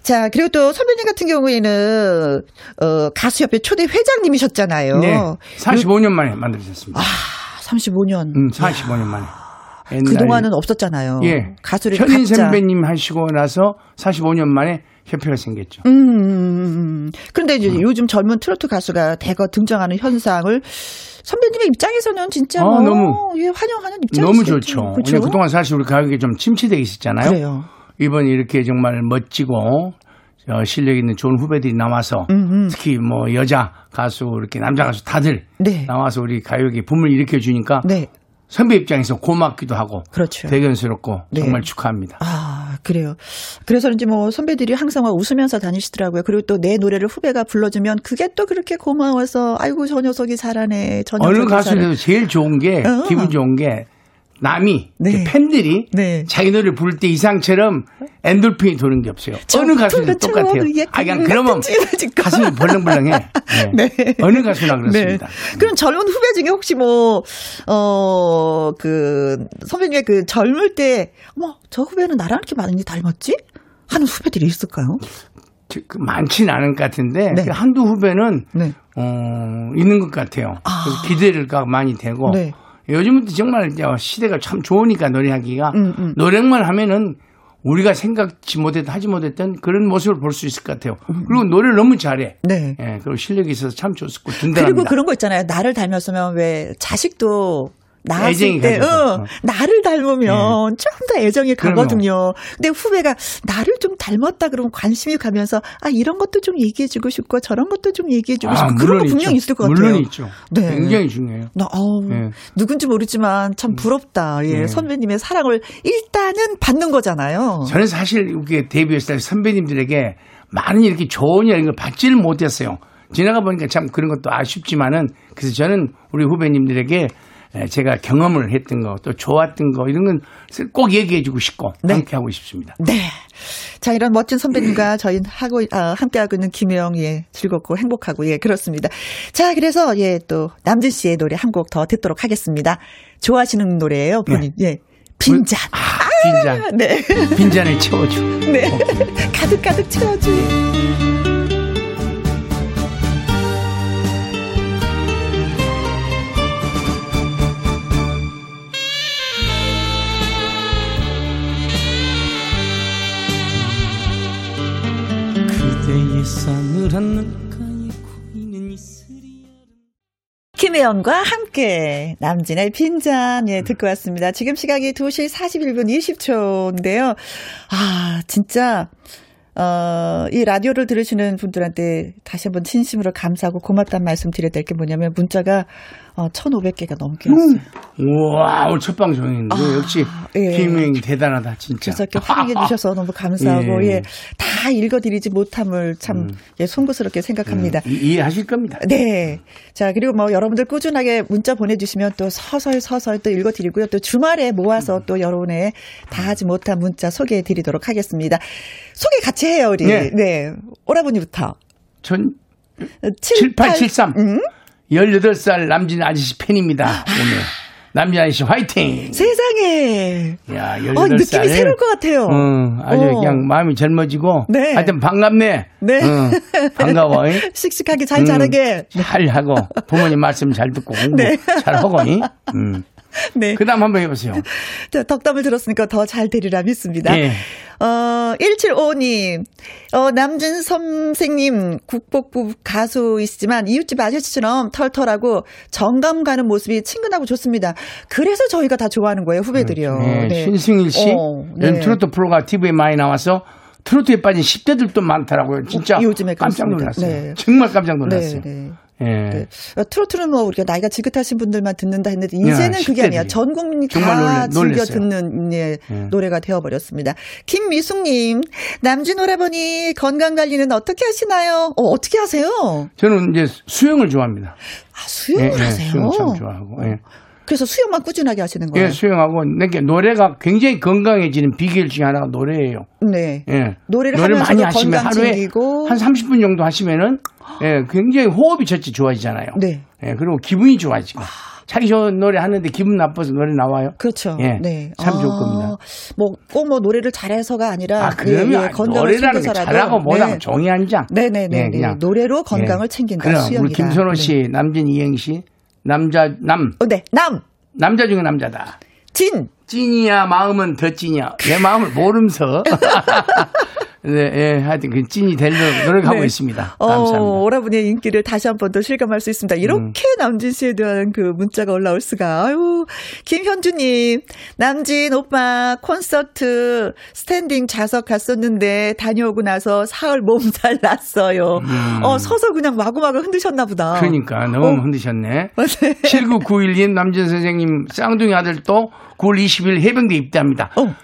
자, 그리고 또 선배님 같은 경우에는, 어, 가수협회 초대 회장님이셨잖아요. 네. 45년 만에 만들어졌습니다. 아, 35년. 음, 45년 만에. 옛날에 그 동안은 없었잖아요. 예. 가수를 현인 각자. 선배님 하시고 나서 45년 만에 협회가 생겼죠. 음, 음, 음. 그런데 이제 요즘 젊은 트로트 가수가 대거 등장하는 현상을 선배님의 입장에서는 진짜 어, 뭐 너무- 예, 환영하는 입장이죠. 너무 좋죠. 그렇죠? 그동안 사실 우리 가요계 좀 침체돼 있었잖아요. 그래요. 이번 이렇게 정말 멋지고 어, 실력 있는 좋은 후배들이 나와서 특히 뭐 여자 가수 이렇게 남자 가수 다들 네. 나와서 우리 가요계 붐을 일으켜 주니까 네. 선배 입장에서 고맙기도 하고 그렇죠. 대견스럽고 네. 정말 축하합니다. 아, 그래요. 그래서인지 뭐 선배들이 항상 막 웃으면서 다니시더라고요. 그리고 또 내 노래를 후배가 불러주면 그게 또 그렇게 고마워서 아이고 저 녀석이 잘하네. 저 녀석이 어느 가수에도. 제일 좋은 게 어. 기분 좋은 게 남이 네. 팬들이 네. 자기 노래 부를 때 이상처럼 엔돌핀이 도는 게 없어요. 어느 가수도 저 똑같아요. 아, 그냥 그 그러면. 가슴이 벌렁벌렁해. 네. 네. 어느 가수나 그렇습니다. 네. 그럼 젊은 후배 중에 혹시 뭐, 어, 그, 선배님의 그 젊을 때, 어머, 저 후배는 나랑 이렇게 많이 닮았지? 하는 후배들이 있을까요? 저- 그 많지는 않은 것 같은데 네. 그 한두 후배는 네. 어, 있는 것 같아요. 아. 기대가 많이 되고 네. 요즘은 정말 시대가 참 좋으니까 노래하기가 음, 음. 노력만 하면은 우리가 생각지 못했던 하지 못했던 그런 모습을 볼 수 있을 것 같아요. 음. 그리고 노래를 너무 잘해. 네. 예, 그리고 실력이 있어서 참 좋고 든든합니다. 그리고 그런 거 있잖아요. 나를 닮았으면 왜 자식도 애정이 때. 어, 어. 나를 닮으면 좀더 애정이 그럼요. 가거든요. 근데 후배가 나를 좀 닮았다 그러면 관심이 가면서 아 이런 것도 좀 얘기해주고 싶고 저런 것도 좀 얘기해주고 싶고 그런 거 분명 히 있을 것 같아요. 아, 물론 있죠. 네. 굉장히 중요해요. 나, 어우, 네. 누군지 모르지만 참 부럽다. 예, 네. 선배님의 사랑을 일단은 받는 거잖아요. 저는 사실 이렇게 데뷔했을 때 선배님들에게 많은 이렇게 좋은 이런 걸 받지를 못했어요. 지나가 보니까 참 그런 것도 아쉽지만은 그래서 저는 우리 후배님들에게 에, 제가 경험을 했던 거 또 좋았던 거 이런 건 꼭 얘기해 주고 싶고 네. 함께 하고 싶습니다. 네. 자, 이런 멋진 선배님과 저희 하고, 아, 함께 하고 있는 김혜영, 예, 즐겁고 행복하고, 예, 그렇습니다. 자, 그래서, 예, 또, 남진 씨의 노래 한 곡 더 듣도록 하겠습니다. 좋아하시는 노래예요 본인. 예. 빈잔. 아, 빈잔. 네. 빈잔을 채워줘. 네. 가득 가득 채워줘. 그대의 싸늘한 눈가에 고이는 이슬이 김혜영과 함께 남진의 빈잔 예 듣고 왔습니다. 지금 시각이 2시 41분 20초인데요. 아 진짜 어, 이 라디오를 들으시는 분들한테 다시 한번 진심으로 감사하고 고맙다는 말씀 드려야 될 게 뭐냐면 문자가 어, 1,500개가 넘게 왔어요. 우와, 오늘 첫 방송인데 아, 역시 예. 김혜영이 대단하다 진짜. 그래서 이렇게 환영해 주셔서 너무 감사하고 예. 예. 다 읽어드리지 못함을 참 예, 송구스럽게 생각합니다. 이- 이해하실 겁니다. 네. 자, 그리고 뭐 여러분들 꾸준하게 문자 보내주시면 또 서서히 서서히 또 읽어드리고요. 또 주말에 모아서 또 여러분의 다 하지 못한 문자 소개해 드리도록 하겠습니다. 소개 같이 해요, 우리. 네. 네. 오라버니부터. 전 7873. 7873. 음? 18살 남진 아저씨 팬입니다. 오늘. 남진 아저씨 화이팅! 세상에. 야, 18살. 어, 느낌이 새로울 것 같아요. 응, 아주 어. 그냥 마음이 젊어지고. 네. 하여튼 반갑네. 네. 응, 반가워. 잉? 씩씩하게 잘 음, 자라게. 잘 하고 부모님 말씀 잘 듣고 공부 네. 잘 하고. 잉? 음. 네. 그 다음 한번 해보세요. 덕담을 들었으니까 더 잘 되리라 믿습니다. 예. 어, 1755님, 어, 남준 선생님, 국복부 가수이시지만 이웃집 아저씨처럼 털털하고 정감 가는 모습이 친근하고 좋습니다. 그래서 저희가 다 좋아하는 거예요, 후배들이요. 네, 신승일 씨, 어, 네. 트로트 프로가 TV에 많이 나와서 트로트에 빠진 10대들도 많더라고요. 진짜 어, 요즘에 깜짝. 놀랐어요. 네. 정말 깜짝 네, 놀랐어요. 네. 예. 네. 어, 트로트는 뭐 우리가 나이가 지긋하신 분들만 듣는다 했는데 이제는 야, 그게 아니야. 10대들이. 전 국민이 다 놀래- 즐겨. 듣는 예, 예. 노래가 되어버렸습니다. 김미숙님, 남진 오라버니 건강 관리는 어떻게 하시나요? 어, 어떻게 하세요? 저는 이제 수영을 좋아합니다. 아, 수영을 예, 예, 하세요. 수영 참 좋아하고. 예. 그래서 수영만 꾸준하게 하시는 거예요. 예, 수영하고 내게 노래가 굉장히 건강해지는 비결 중에 하나가 노래예요. 네. 예. 노래를 노래 하면서도 많이 하시면 하루에 챙기고. 한 30분 정도 하시면은 예, 굉장히 호흡이 첫째 좋아지잖아요. 네. 예, 그리고 기분이 좋아지고. 자기 좋은 노래 하는데 기분 나빠서 노래 나와요? 그렇죠. 예, 네. 참 좋을 겁니다. 뭐, 꼭뭐 노래를 잘해서가 아니라. 아, 그러면 예, 예, 건강을 챙겨서라도. 잘하고 못하고 네. 종이 한 장. 네네네. 예, 그냥. 노래로 건강을 예. 챙긴다. 그럼 수영이다. 우리 김선호 씨, 남진 이행 씨, 남자 남 어, 네. 남, 남자 중에 남자다. 진. 찐이야 마음은 더 찐이야. 내 마음을 모르면서. 네, 예, 하여튼 그 찐이 되려고 노력하고 네. 있습니다. 어, 감사합니다. 오라버니의 인기를 다시 한 번 더 실감할 수 있습니다. 이렇게 음. 남진 씨에 대한 그 문자가 올라올 수가. 아유, 김현주님, 남진 오빠 콘서트 스탠딩 좌석 갔었는데 다녀오고 나서 사흘 몸살 났어요. 어, 서서 그냥 마구마구 흔드셨나 보다. 음. 그러니까 너무 어. 흔드셨네. 네. 7991님 남진 선생님 쌍둥이 아들 또 9월 20일 해병대 입대합니다. 어.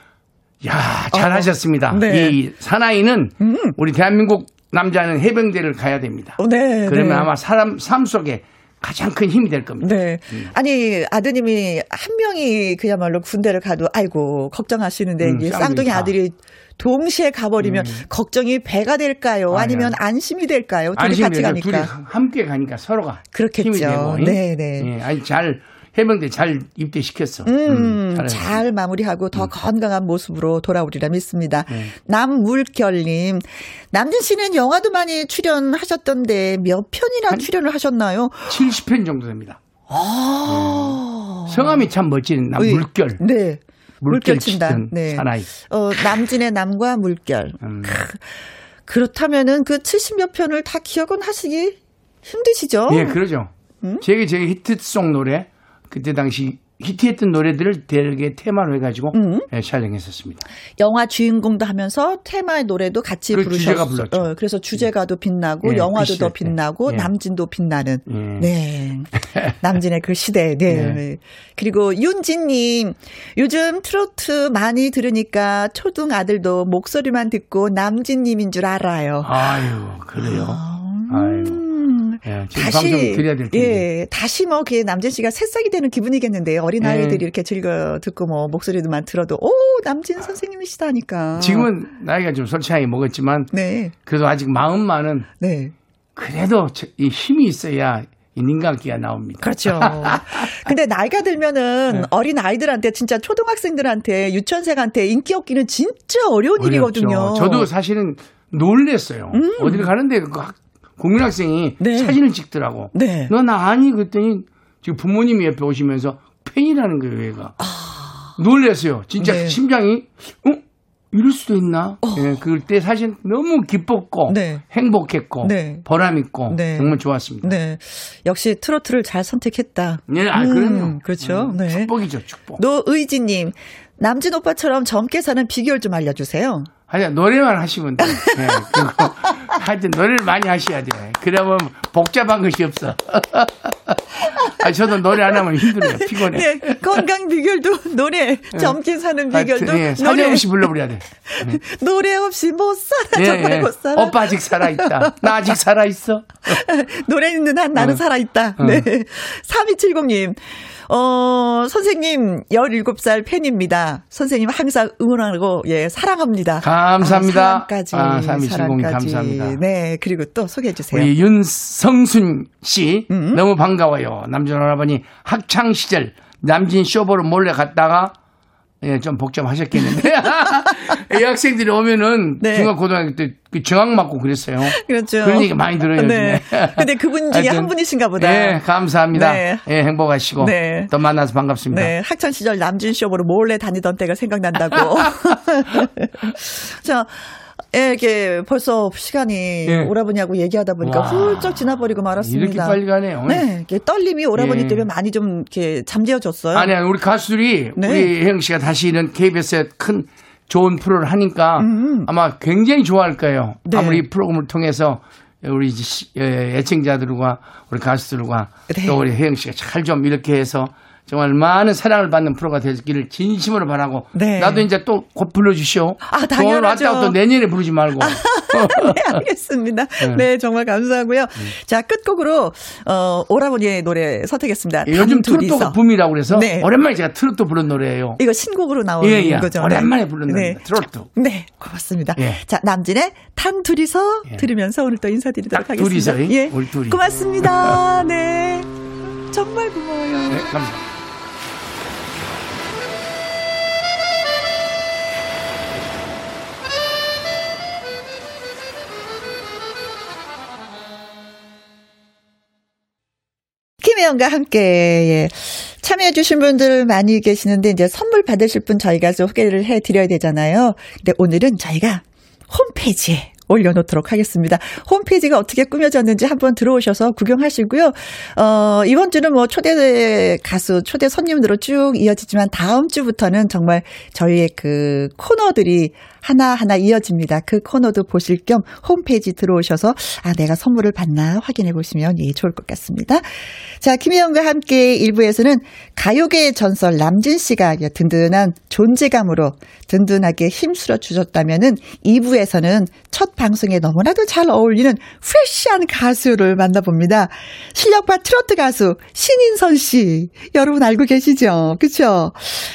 야 잘하셨습니다. 네. 이 사나이는 우리 대한민국 남자는 해병대를 가야 됩니다. 어, 네. 그러면 네. 아마 사람 삶 속에 가장 큰 힘이 될 겁니다. 네. 아니, 아드님이 한 명이 그야말로 군대를 가도 아이고, 걱정하시는데, 음, 쌍둥이 쌍둥이 다. 아들이 동시에 가버리면 걱정이 배가 될까요? 아니면 안심이 될까요? 둘이 같이 가니까. 둘이 함께 가니까 서로가 그렇겠죠. 힘이 되고. 네, 네. 예, 아니 잘 해병대 잘 입대시켰어. 음, 잘하네. 잘 마무리하고 더 건강한 모습으로 돌아오리라 믿습니다. 네. 남물결님, 남진 씨는 영화도 많이 출연하셨던데 몇 편이나 출연을 하셨나요? 70편 정도 됩니다. 아, 성함이 참 멋진 남 의, 물결. 네. 물결. 치던 네. 사나이. 어, 남진의 남과 물결. 음. 그렇다면은 그 70몇 편을 다 기억은 하시기 힘드시죠? 예, 그러죠. 음? 제게 제 히트송 노래 그때 당시 히트했던 노래들을 대개 테마로 해가지고 음. 예, 촬영했었습니다. 영화 주인공도 하면서 테마의 노래도 같이 그 부르셨어요. 어, 그래서 주제가도 빛나고 예, 영화도 그더 때. 빛나고 예. 남진도 빛나는. 예. 네. 남진의 그 시대. 네. 예. 그리고 윤진님, 요즘 트로트 많이 들으니까 초등 아들도 목소리만 듣고 남진님인 줄 알아요. 아유, 그래요. 아유. 음. 예, 방송 드려야 될 텐데. 예, 다시 뭐, 그 남진 씨가 새싹이 되는 기분이겠는데요. 어린 예. 아이들이 이렇게 즐겨 듣고 뭐, 목소리도만 들어도, 오, 남진 선생님이시다니까. 지금은 나이가 좀 솔직하게 먹었지만 네, 그래도 아직 마음만은 네. 그래도 저- 이 힘이 있어야 이 인간기가 나옵니다. 그렇죠. 근데 나이가 들면은 네. 어린 아이들한테 진짜 초등학생들한테 유치원생한테 인기 얻기는 진짜 어려운 일이거든요. 어렵죠. 저도 사실은 놀랬어요. 어디를 가는데 그 학- 국민학생이 네. 사진을 찍더라고. 네. 너 나 아니 그랬더니 지금 부모님이 옆에 오시면서 팬이라는 거예요, 얘가. 놀랬어요. 진짜 아. 네. 심장이 어? 이럴 수도 있나? 예, 그때 사실 너무 기뻤고 네. 행복했고 네. 보람 있고 네. 정말 좋았습니다. 네. 역시 트로트를 잘 선택했다. 네, 아, 음, 그럼요. 그렇죠. 음, 네. 축복이죠, 축복. 노의지님, 남진 오빠처럼 젊게 사는 비결 좀 알려주세요. 하여튼 노래만 하시면 돼. 예, 그리고 하여튼 노래를 많이 하셔야 돼. 그러면 복잡한 것이 없어. 아, 저도 노래 안 하면 힘들어요. 피곤해. 네, 건강 비결도 노래, 젊게 사는 비결도 하여튼, 예, 노래, 사정없이 불러버려야 돼. 노래 없이 못 살아, 정말 못 살아. 오빠 아직 살아 있다. 나 아직 살아 있어. 노래 있는 한 나는 어. 살아 있다. 어. 네. 3270님. 어, 선생님, 17살 팬입니다. 선생님 항상 응원하고, 예, 사랑합니다. 감사합니다. 아, 사랑까지. 아, 3270 사랑까지. 감사합니다. 네, 그리고 또 소개해 주세요. 우리 윤성순 씨 음. 너무 반가워요. 남준 할아버니 학창 시절 남진 쇼보를 몰래 갔다가 예, 좀 복잡하셨겠는데. 이 학생들이 오면은 네. 중학 고등학교 때그 정학 맞고 그랬어요. 그렇죠. 그런 얘기 많이 들어요. 네. 요즘에. 근데 그분 중에 하여튼, 한 분이신가 보다. 네, 감사합니다. 네. 예, 행복하시고 네. 또 만나서 반갑습니다. 네, 학창 시절 남진 쇼으로 몰래 다니던 때가 생각난다고. 자, 예, 이게 벌써 시간이 예. 오라버니하고 얘기하다 보니까 와. 훌쩍 지나버리고 말았습니다. 이렇게 빨리 가네요. 네, 이게 떨림이 오라버니 예. 때문에 많이 좀 이렇게 잠재워졌어요. 아니, 아니, 우리 가수들이 네. 우리 혜영 씨가 다시 이런 KBS에 큰 좋은 프로를 하니까 아마 굉장히 좋아할 거예요. 음. 네. 아무리 이 프로그램을 통해서 우리 시- 예, 애청자들과 우리 가수들과 네. 또 우리 혜영 씨가 잘 좀 이렇게 해서 정말 많은 사랑을 받는 프로가 되기를 진심으로 바라고 네. 나도 이제 또 곧 불러주시오. 아, 당연하죠. 왔다가 또 내년에 부르지 말고. 네, 알겠습니다. 네, 정말 감사하고요. 자, 끝곡으로, 어, 오라버니의 노래 선택했습니다. 요즘 단둘이서. 트로트가 붐이라고 그래서 네. 오랜만에 제가 트로트 부른 노래예요. 이거 신곡으로 나오는 예, 예. 거죠. 오랜만에 네. 부른 네. 노래입니다. 트로트. 네, 고맙습니다. 예. 자, 남진의 단 둘이서 예. 들으면서 오늘 또 인사드리도록 딱 하겠습니다. 둘이서, 예. 둘이. 고맙습니다. 네. 정말 고마워요. 네, 감사합니다. 김혜영과 함께 예. 참여해주신 분들 많이 계시는데 이제 선물 받으실 분 저희가 좀 소개를 해드려야 되잖아요. 근데 오늘은 저희가 홈페이지에 올려놓도록 하겠습니다. 홈페이지가 어떻게 꾸며졌는지 한번 들어오셔서 구경하시고요. 어, 이번 주는 뭐 초대 가수, 초대 손님으로 쭉 이어지지만 다음 주부터는 정말 저희의 그 코너들이 하나하나 이어집니다. 그 코너도 보실 겸 홈페이지 들어오셔서 아, 내가 선물을 받나 확인해 보시면 예, 좋을 것 같습니다. 자, 김혜영과 함께 1부에서는 가요계의 전설 남진 씨가 든든한 존재감으로 든든하게 힘쓸어 주셨다면은 2부에서는 첫 방송에 너무나도 잘 어울리는 프레시한 가수를 만나봅니다. 실력파 트로트 가수 신인선 씨. 여러분 알고 계시죠? 그쵸?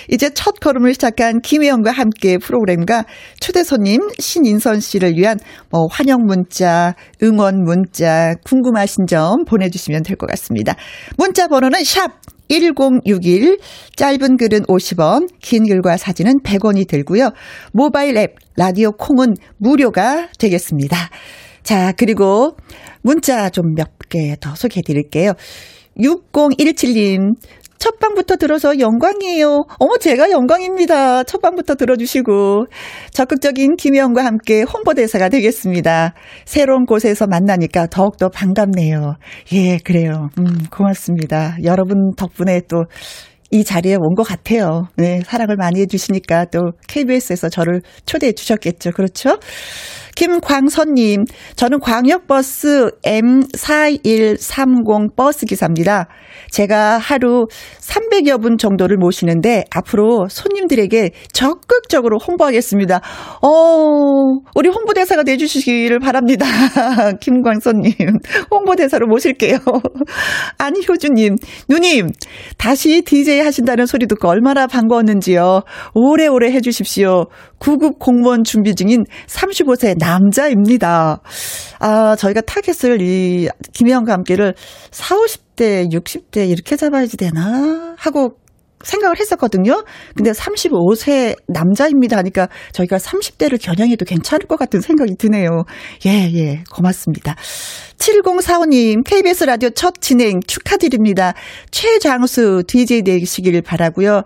이제 첫 걸음을 시작한 김혜영과 함께 프로그램과 초대 손님 신인선 씨를 위한 뭐 환영 문자, 응원 문자, 궁금하신 점 보내주시면 될 것 같습니다. 문자 번호는 샵 1061, 짧은 글은 50원, 긴 글과 사진은 100원이 들고요. 모바일 앱, 라디오 콩은 무료가 되겠습니다. 자, 그리고 문자 좀 몇 개 더 소개해 드릴게요. 6017님, 첫 방부터 들어서 영광이에요. 어머, 제가 영광입니다. 첫 방부터 들어주시고. 적극적인 김혜영과 함께 홍보대사가 되겠습니다. 새로운 곳에서 만나니까 더욱더 반갑네요. 예, 그래요. 음, 고맙습니다. 여러분 덕분에 또 이 자리에 온 것 같아요. 네, 사랑을 많이 해주시니까 또 KBS에서 저를 초대해 주셨겠죠. 그렇죠? 김광선님, 저는 광역버스 M4130 버스 기사입니다. 제가 하루 300여 분 정도를 모시는데 앞으로 손님들에게 적극적으로 홍보하겠습니다. 어, 우리 홍보대사가 돼주시기를 바랍니다. 김광선님, 홍보대사로 모실게요. 안효주님, 누님, 다시 DJ 하신다는 소리 듣고 얼마나 반가웠는지요. 오래오래 해주십시오. 9급 공무원 준비 중인 35세 남자입니다. 아, 저희가 타겟을 이 김혜영과 함께를 4, 50대, 60대 이렇게 잡아야지 되나 하고 생각을 했었거든요. 근데 35세 남자입니다 하니까 저희가 30대를 겨냥해도 괜찮을 것 같은 생각이 드네요. 예, 예, 고맙습니다. 7045님, KBS 라디오 첫 진행 축하드립니다. 최장수 DJ 되시길 바라고요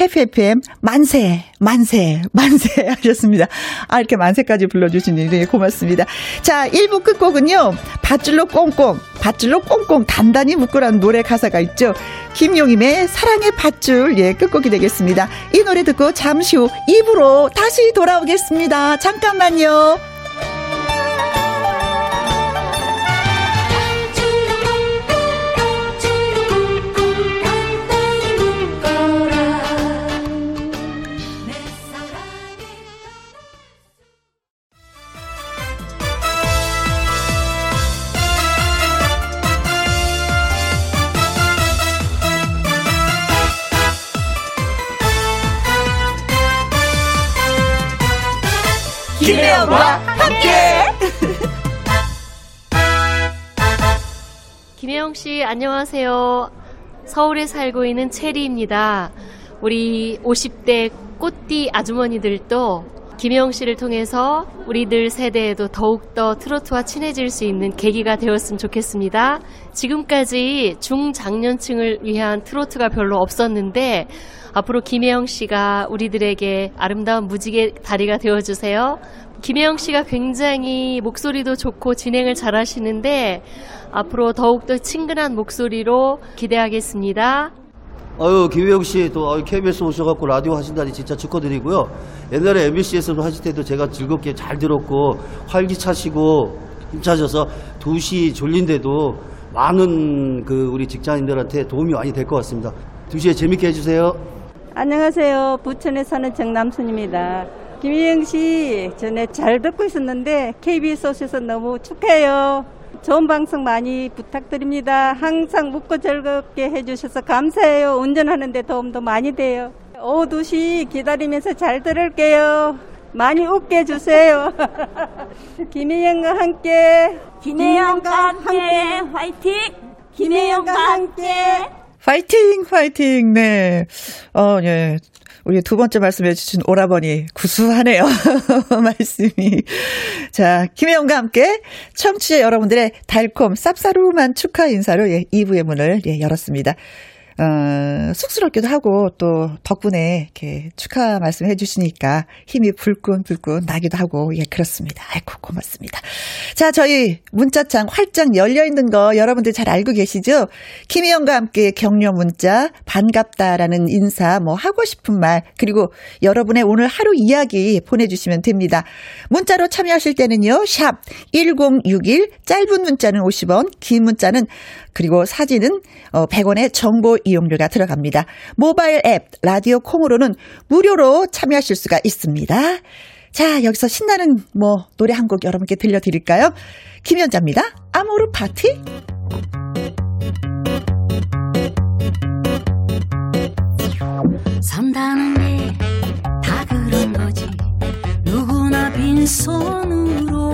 FFM 만세, 만세, 만세 하셨습니다. 아, 이렇게 만세까지 불러주시니 네, 고맙습니다. 자, 1부 끝곡은요. 밧줄로 꽁꽁, 밧줄로 꽁꽁 단단히 묶으라는 노래 가사가 있죠. 김용임의 사랑의 밧줄, 예, 끝곡이 되겠습니다. 이 노래 듣고 잠시 후 2부로 다시 돌아오겠습니다. 잠깐만요. 김혜영과 함께. 김혜영 씨, 안녕하세요. 서울에 살고 있는 체리입니다. 우리 50대 꽃띠 아주머니들도 김혜영 씨를 통해서 우리들 세대에도 더욱더 트로트와 친해질 수 있는 계기가 되었으면 좋겠습니다. 지금까지 중장년층을 위한 트로트가 별로 없었는데 앞으로 김혜영 씨가 우리들에게 아름다운 무지개 다리가 되어주세요. 김혜영 씨가 굉장히 목소리도 좋고 진행을 잘 하시는데 앞으로 더욱더 친근한 목소리로 기대하겠습니다. 아유 김혜영 씨또 KBS 오셔갖고 라디오 하신다니 진짜 축하드리고요. 옛날에 MBC에서도 하실 때도 제가 즐겁게 잘 들었고 활기차시고 힘차셔서 2시 졸린데도 많은 그 우리 직장인들한테 도움이 많이 될 것 같습니다. 2시에 재밌게 해주세요. 안녕하세요. 부천에 사는 정남순입니다. 김희영 씨, 전에 잘 듣고 있었는데 KBS 오셔서 너무 축하해요. 좋은 방송 많이 부탁드립니다. 항상 묻고 즐겁게 해주셔서 감사해요. 운전하는데 도움도 많이 돼요. 오후 2시 기다리면서 잘 들을게요. 많이 웃게 해주세요. 김혜영과 함께. 김혜영과 함께 화이팅! 김혜영과 함께 파이팅, 파이팅, 네. 어, 예. 우리 두 번째 말씀해 주신 오라버니 구수하네요. 말씀이. 자, 김혜영과 함께 청취자 여러분들의 달콤 쌉싸름한 축하 인사로 예, 2부의 문을 예, 열었습니다. 어, 쑥스럽기도 하고 또 덕분에 이렇게 축하 말씀해 주시니까 힘이 불끈불끈 나기도 하고 예 그렇습니다. 아이고 고맙습니다. 자 저희 문자창 활짝 열려 있는 거 여러분들 잘 알고 계시죠? 김희영과 함께 격려 문자 반갑다라는 인사 뭐 하고 싶은 말 그리고 여러분의 오늘 하루 이야기 보내주시면 됩니다. 문자로 참여하실 때는요 샵 1061 짧은 문자는 50원 긴 문자는 그리고 사진은 어 100원의 정보 이용료가 들어갑니다. 모바일 앱 라디오 콩으로는 무료로 참여하실 수가 있습니다. 자, 여기서 신나는 뭐 노래 한 곡 여러분께 들려드릴까요? 김연자입니다. 아모르 파티. 산다는 게 다 그런 거지 누구나 빈손으로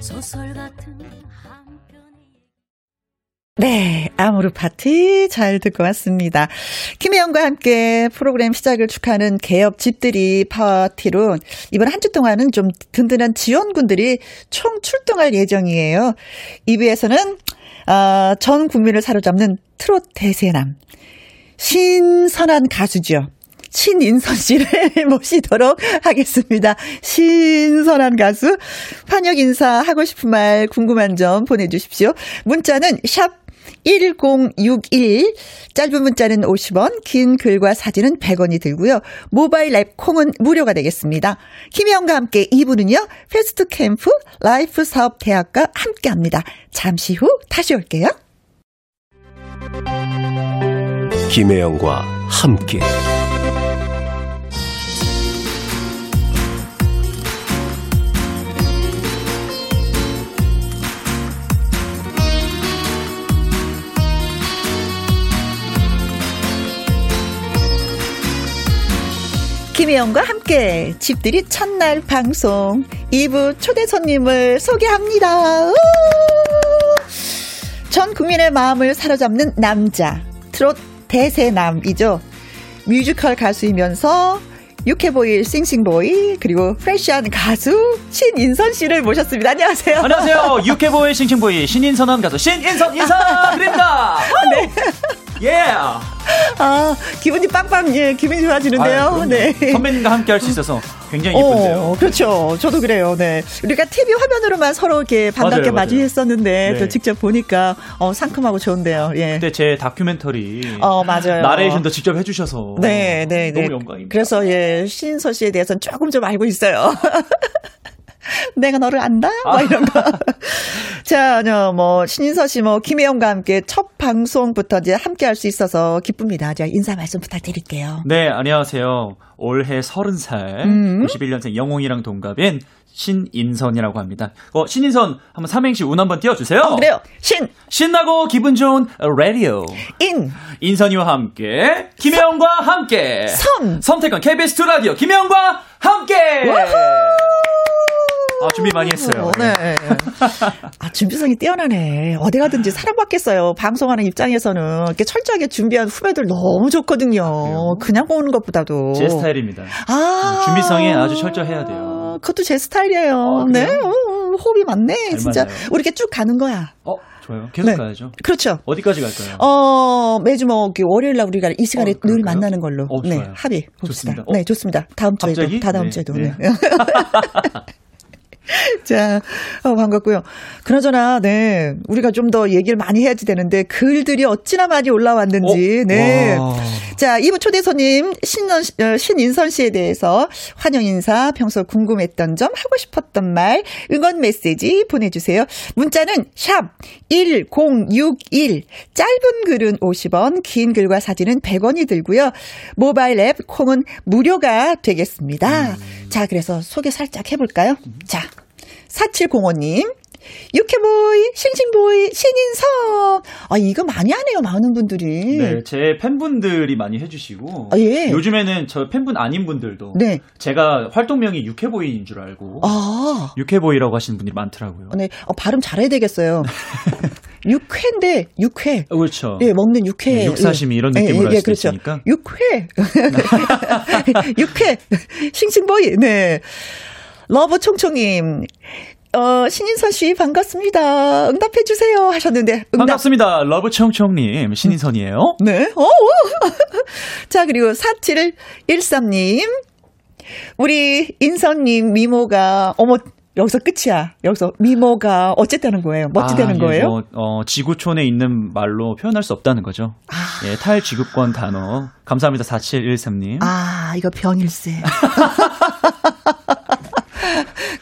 소설 같은 네, 아모르 파티 잘 듣고 왔습니다. 김혜영과 함께 프로그램 시작을 축하하는 개업 집들이 파티로 이번 한 주 동안은 좀 든든한 지원군들이 총 출동할 예정이에요. 2부에서는 어, 전 국민을 사로잡는 트롯 대세남 신선한 가수죠. 신인선 씨를 모시도록 하겠습니다. 신선한 가수 환영 인사 하고 싶은 말 궁금한 점 보내주십시오. 문자는 샵 1061 짧은 문자는 50원 긴 글과 사진은 100원이 들고요. 모바일 앱 콩은 무료가 되겠습니다. 김혜영과 함께 2부는요. 패스트 캠프 라이프 사업 대학과 함께 합니다. 잠시 후 다시 올게요. 김혜영과 함께 김혜영과 함께 집들이 첫날 방송 2부 초대 손님을 소개합니다. 우! 전 국민의 마음을 사로잡는 남자 트롯 대세남이죠. 뮤지컬 가수이면서 유쾌보이 싱싱보이 그리고 프레시한 가수 신인선 씨를 모셨습니다. 안녕하세요. 안녕하세요. 유쾌보이 싱싱보이 신선한 가수 신인선 인사드립니다. 네. 예. 아, 기분이 빵빵, 예, 기분이 좋아지는데요. 그럼요. 네. 선배님과 함께 할 수 있어서 굉장히 예쁜데요. 어, 그렇죠. 저도 그래요. 네. 우리가 TV 화면으로만 서로 이렇게 반갑게. 맞이했었는데 네. 또 직접 보니까 어, 상큼하고 좋은데요. 예. 그때 제 다큐멘터리 어, 맞아요. 나레이션도 직접 해주셔서 네, 네, 네. 너무 영광입니다. 그래서 예, 신서 씨에 대해서는 조금 좀 알고 있어요. 내가 너를 안다? 뭐 이런 거. 자, 저, 뭐, 신인서 씨, 뭐, 김혜영과 함께 첫 방송부터 이제 함께 할 수 있어서 기쁩니다. 자, 인사 말씀 부탁드릴게요. 네, 안녕하세요. 올해 30살, 음. 91년생 영웅이랑 동갑인 신인선이라고 합니다. 어, 신인선 한번 삼행시 운 한번 띄워주세요. 어, 그래요. 신. 신나고 기분 좋은 라디오. 인. 인선이와 함께, 김혜영과 함께. 선. 선택한 KBS 2 라디오, 김혜영과 함께. 아, 준비 많이 했어요. 네. 아, 준비성이 뛰어나네. 어디 가든지 사랑받겠어요. 방송하는 입장에서는 이렇게 철저하게 준비한 후배들 너무 좋거든요. 그냥 오는 것보다도. 제 스타일입니다. 아. 준비성에 아주 철저해야 돼요. 그것도 제 스타일이에요. 네. 어, 어, 호흡이 맞네. 잘 진짜. 맞아요. 우리 이렇게 쭉 가는 거야. 어, 좋아요. 계속 네. 가야죠. 그렇죠. 어디까지 갈까요? 어, 매주 뭐, 이렇게 월요일 날 우리가 이 시간에 늘 만나는 걸로. 어, 네. 합의. 봅시다. 좋습니다. 어? 네, 좋습니다. 다음 주에도. 갑자기? 다 다음 네, 주에도. 네. 네. 자, 어, 반갑고요. 그나저나, 네, 우리가 좀 더 얘기를 많이 해야지 되는데, 글들이 어찌나 많이 올라왔는지, 네. 와. 자, 2부 초대 손님, 신선, 씨- 어, 신인선 씨에 대해서 환영 인사, 평소 궁금했던 점, 하고 싶었던 말, 응원 메시지 보내주세요. 문자는 샵 1061, 짧은 글은 50원, 긴 글과 사진은 100원이 들고요. 모바일 앱 콩은 무료가 되겠습니다. 자, 그래서 소개 살짝 해볼까요? 자, 4705님. 유쾌보이, 싱싱보이, 신인선. 아, 이거 많이 하네요, 많은 분들이. 네, 제 팬분들이 많이 해주시고 아, 예. 요즘에는 저 팬분 아닌 분들도 네. 제가 활동명이 유쾌보이인 줄 알고 아. 유쾌보이라고 하시는 분들이 많더라고요. 네, 어, 발음 잘해야 되겠어요. 육회인데, 육회. 어, 그렇죠. 예, 먹는 육회. 네, 육사시미 이런 예, 느낌으로 예, 할 예, 그렇죠. 있으니까. 육회. 육회. 싱싱보이. 네. 러브 총총님. 어, 신인선 씨 반갑습니다. 응답해 주세요 하셨는데 응답 반갑습니다. 러브 총총님 신인선이에요. 네. 어, 어. 자, 그리고 4713님. 우리 인선님 미모가, 어머, 여기서 끝이야. 여기서 미모가 어쨌다는 거예요. 멋지다는 아, 예, 거예요. 뭐, 어, 지구촌에 있는 말로 표현할 수 없다는 거죠. 예, 탈지구권 단어. 감사합니다. 4713님. 아, 이거 병일세.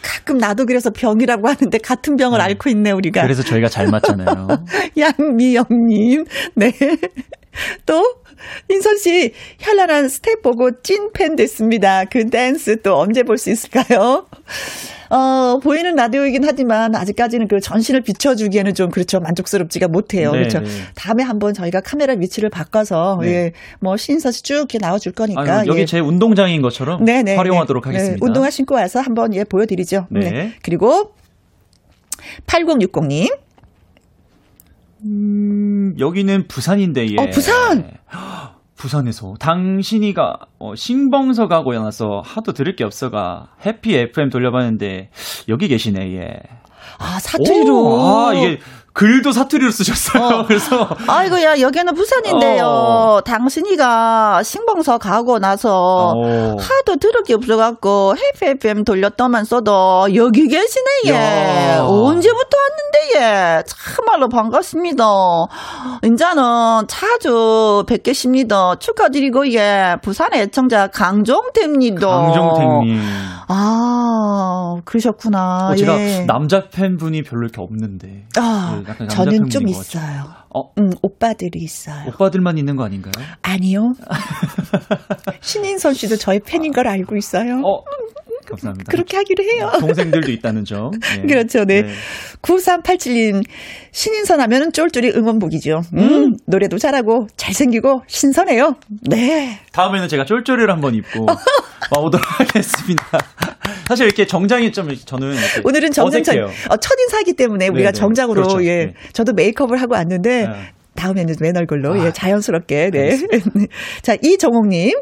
가끔 나도 그래서 병이라고 하는데 같은 병을 앓고 있네, 우리가. 그래서 저희가 잘 맞잖아요. 양미영님, 네. 또, 인선 씨, 현란한 스텝 보고 찐팬 됐습니다. 그 댄스 또 언제 볼 수 있을까요? 어, 보이는 라디오이긴 하지만 아직까지는 그 전신을 비춰주기에는 좀 그렇죠. 만족스럽지가 못해요. 네, 그렇죠. 네. 다음에 한번 저희가 카메라 위치를 바꿔서, 네. 예, 뭐, 신선 씨쭉 이렇게 나와줄 거니까. 아유, 여기 예. 제 운동장인 것처럼 네네. 활용하도록 네. 하겠습니다. 네, 운동화 신고 와서 한번 예 보여드리죠. 네. 그리고 8060님. 음, 여기는 부산인데, 예. 어 부산. 부산에서 당신이가 어, 신봉서 가고 나서 하도 들을 게 없어가 해피 FM 돌려봤는데 여기 계시네 예. 아 사투리로. 오, 아 이게 글도 사투리로 쓰셨어요. 그래서 아이고야 여기는 부산인데요. 어. 당신이가 신봉서 가고 나서 어. 하도 들을 게 없어갖고 해피 FM 돌렸더만 써도 여기 계시네 예. 야. 언제부터 왔는데 예. 참말로 반갑습니다. 이제는 자주 뵙겠습니다. 축하드리고 예. 부산의 애청자 강종태입니다. 강정택님. 아 그러셨구나. 어, 제가 예. 남자 팬분이 별로 이렇게 없는데. 아, 네, 약간 저는 좀. 있어요. 어? 음, 오빠들이 있어요. 오빠들만 있는 거 아닌가요? 아니요. 신인선 씨도 저의 팬인 걸 알고 있어요. 감사합니다. 그렇게 하기로 해요. 동생들도 있다는 점. 예. 그렇죠, 네. 9387님, 신인선 하면은 쫄쫄이 응원복이죠. 음, 노래도 잘하고, 잘생기고, 신선해요. 네. 다음에는 제가 쫄쫄이를 한번 입고 와보도록 하겠습니다. 사실 이렇게 정장이 좀 저는 이렇게 오늘은 정장, 첫. 어, 첫인사기 때문에 우리가 네네. 정장으로, 그렇죠. 예. 네. 저도 메이크업을 하고 왔는데, 다음에는 맨 얼굴로, 아, 예, 자연스럽게, 네. 자, 이정옥님.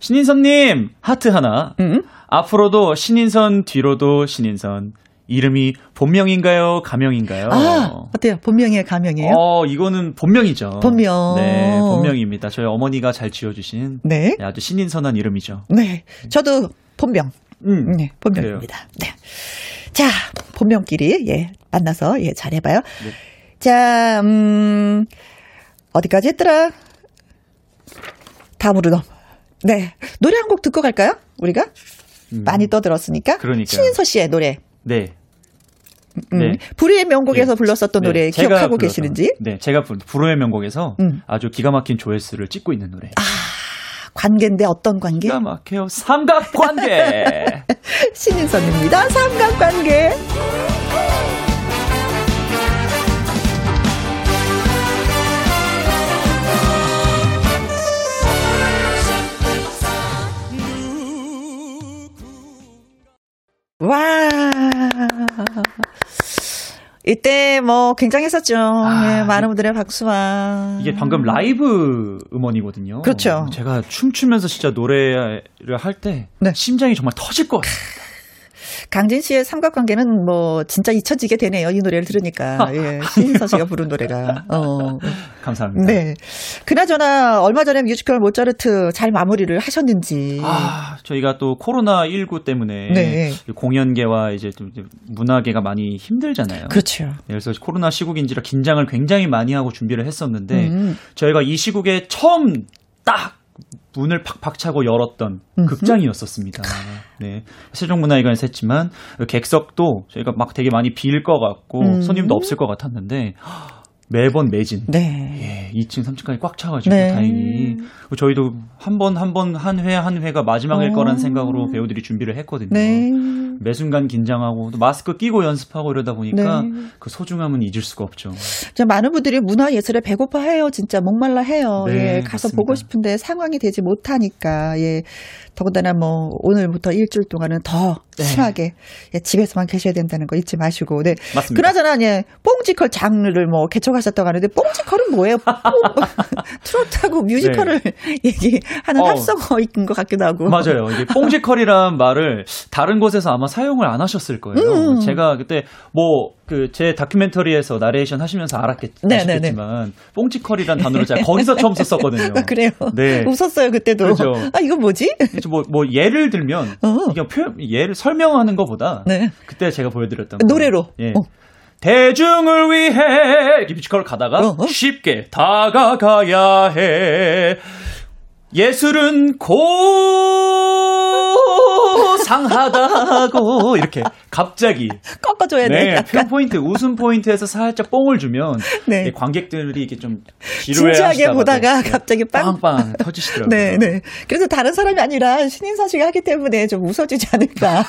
신인선님 하트 하나. 음? 앞으로도 신인선 뒤로도 신인선. 이름이 본명인가요? 가명인가요? 아, 어때요? 본명이에요, 가명이에요? 어, 이거는 본명이죠. 본명. 네, 본명입니다. 저희 어머니가 잘 지어주신 네. 아주 신인선한 이름이죠. 네. 저도 본명. 음, 네, 본명입니다. 네. 자, 본명끼리, 예, 만나서, 예, 잘해봐요. 네. 자, 음, 어디까지 했더라? 다음으로 넘. 네. 노래 한 곡 듣고 갈까요? 우리가? 많이 떠들었으니까. 음. 그러니까요. 신인서 씨의 노래. 네. 음, 네. 불의의 명곡에서 불렀었던 네, 노래 기억하고 불렀던- 계시는지? 네, 제가 불후의 명곡에서 음. 아주 기가 막힌 조회수를 찍고 있는 노래. 관계인데 어떤 관계? 기가 막혀요. 삼각관계. 신인선입니다. 삼각관계. 와. 이때 뭐 굉장했었죠. 아, 예, 많은 분들의 박수와. 이게 방금 라이브 음원이거든요. 그렇죠. 제가 춤추면서 진짜 노래를 할때 네. 심장이 정말 터질 것 같아요. 강진 씨의 삼각관계는 뭐 진짜 잊혀지게 되네요. 이 노래를 들으니까. 예, 신인서 씨가 부른 노래가. 어. 감사합니다. 네. 그나저나 얼마 전에 뮤지컬 모차르트 잘 마무리를 하셨는지. 아, 저희가 또 코로나 19 때문에 네. 공연계와 이제 좀 문화계가 많이 힘들잖아요. 그렇죠. 네, 그래서 코로나 시국인지라 긴장을 굉장히 많이 하고 준비를 했었는데 음. 저희가 이 시국에 처음 딱 문을 팍팍 차고 열었던 극장이었었습니다. 네. 세종문화회관에서 했지만 객석도 저희가 막 되게 많이 빌것 같고 음. 손님도 없을 것 같았는데 매번 매진. 네. 예, 2층, 3층까지 꽉 차가지고 네. 다행히 저희도 한 번 한 번 한 회 한 회가 마지막일 어. 거란 생각으로 배우들이 준비를 했거든요. 네. 매 순간 긴장하고 또 마스크 끼고 연습하고 이러다 보니까 네. 그 소중함은 잊을 수가 없죠. 진짜 많은 분들이 문화 예술에 배고파해요. 진짜 목말라 해요. 네, 예, 가서 맞습니다. 보고 싶은데 상황이 되지 못하니까 예. 더군다나 뭐 오늘부터 일주일 동안은 더 네. 심하게 예, 집에서만 계셔야 된다는 거 잊지 마시고. 네. 맞습니다. 그나저나 예, 뽕지컬 장르를 뭐 개척하셨다고 하는데 뽕지컬은 뭐예요? 뽕- 트로트하고 뮤지컬을 얘기하는 네. 어. 합성어인 것 같기도 하고. 맞아요. 이게 뽕지컬이란 말을 다른 곳에서 아마 사용을 안 하셨을 거예요. 음. 제가 그때 뭐 그 제 다큐멘터리에서 나레이션 하시면서 알았겠, 네네네. 아시겠지만 뽕지컬이란 단어를 제가 거기서 처음 썼었거든요. 아, 그래요. 네. 웃었어요 그때도. 그죠. 아 이거 뭐지? 뭐, 뭐 예를 들면 이게 표현 예를 설명하는 것보다 어. 네. 그때 제가 보여드렸던 거. 노래로. 예. 어. 대중을 위해 뮤지컬을 가다가 어, 쉽게 다가가야 해. 예술은 고 상하다고 이렇게 갑자기 꺾어줘야 돼. 네, 약간. 표현 포인트, 웃음 포인트에서 살짝 뽕을 주면 네. 이 관객들이 이게 좀 진지하게 보다가 갑자기 빵. 빵빵 터지시더라고요. 네, 네. 그래서 다른 사람이 아니라 신인서 씨가 하기 때문에 좀 웃어주지 않을까.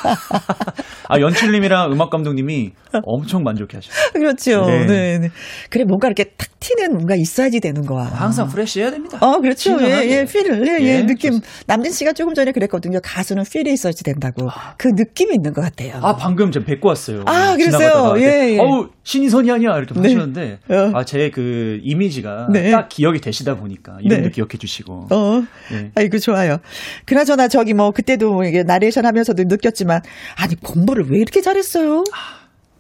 아 연출님이랑 음악 감독님이 엄청 만족해 하셨어요. 그렇죠. 네. 네. 네, 그래, 뭔가 이렇게 탁 튀는 뭔가 있어야지 되는 거야. 항상 프레시해야 됩니다. 어, 그렇죠. 예, 예, 필, 예, 예, 예, 느낌. 남진 씨가 조금 전에 그랬거든요. 가수는 필이 있어야지 된다고. 그 느낌이 있는 것 같아요. 아 방금 좀 뵙고 왔어요. 아, 그랬어요? 예, 네. 예. 어우 신이선이 아니야 이렇게 네. 하셨는데 어. 아제 그 이미지가 네. 딱 기억이 되시다 보니까 이름도 네. 기억해 주시고. 어. 네. 아이고, 좋아요. 그나저나 저기 뭐, 그때도 이게 나레이션 하면서도 느꼈지만, 아니, 공부를 왜 이렇게 잘했어요?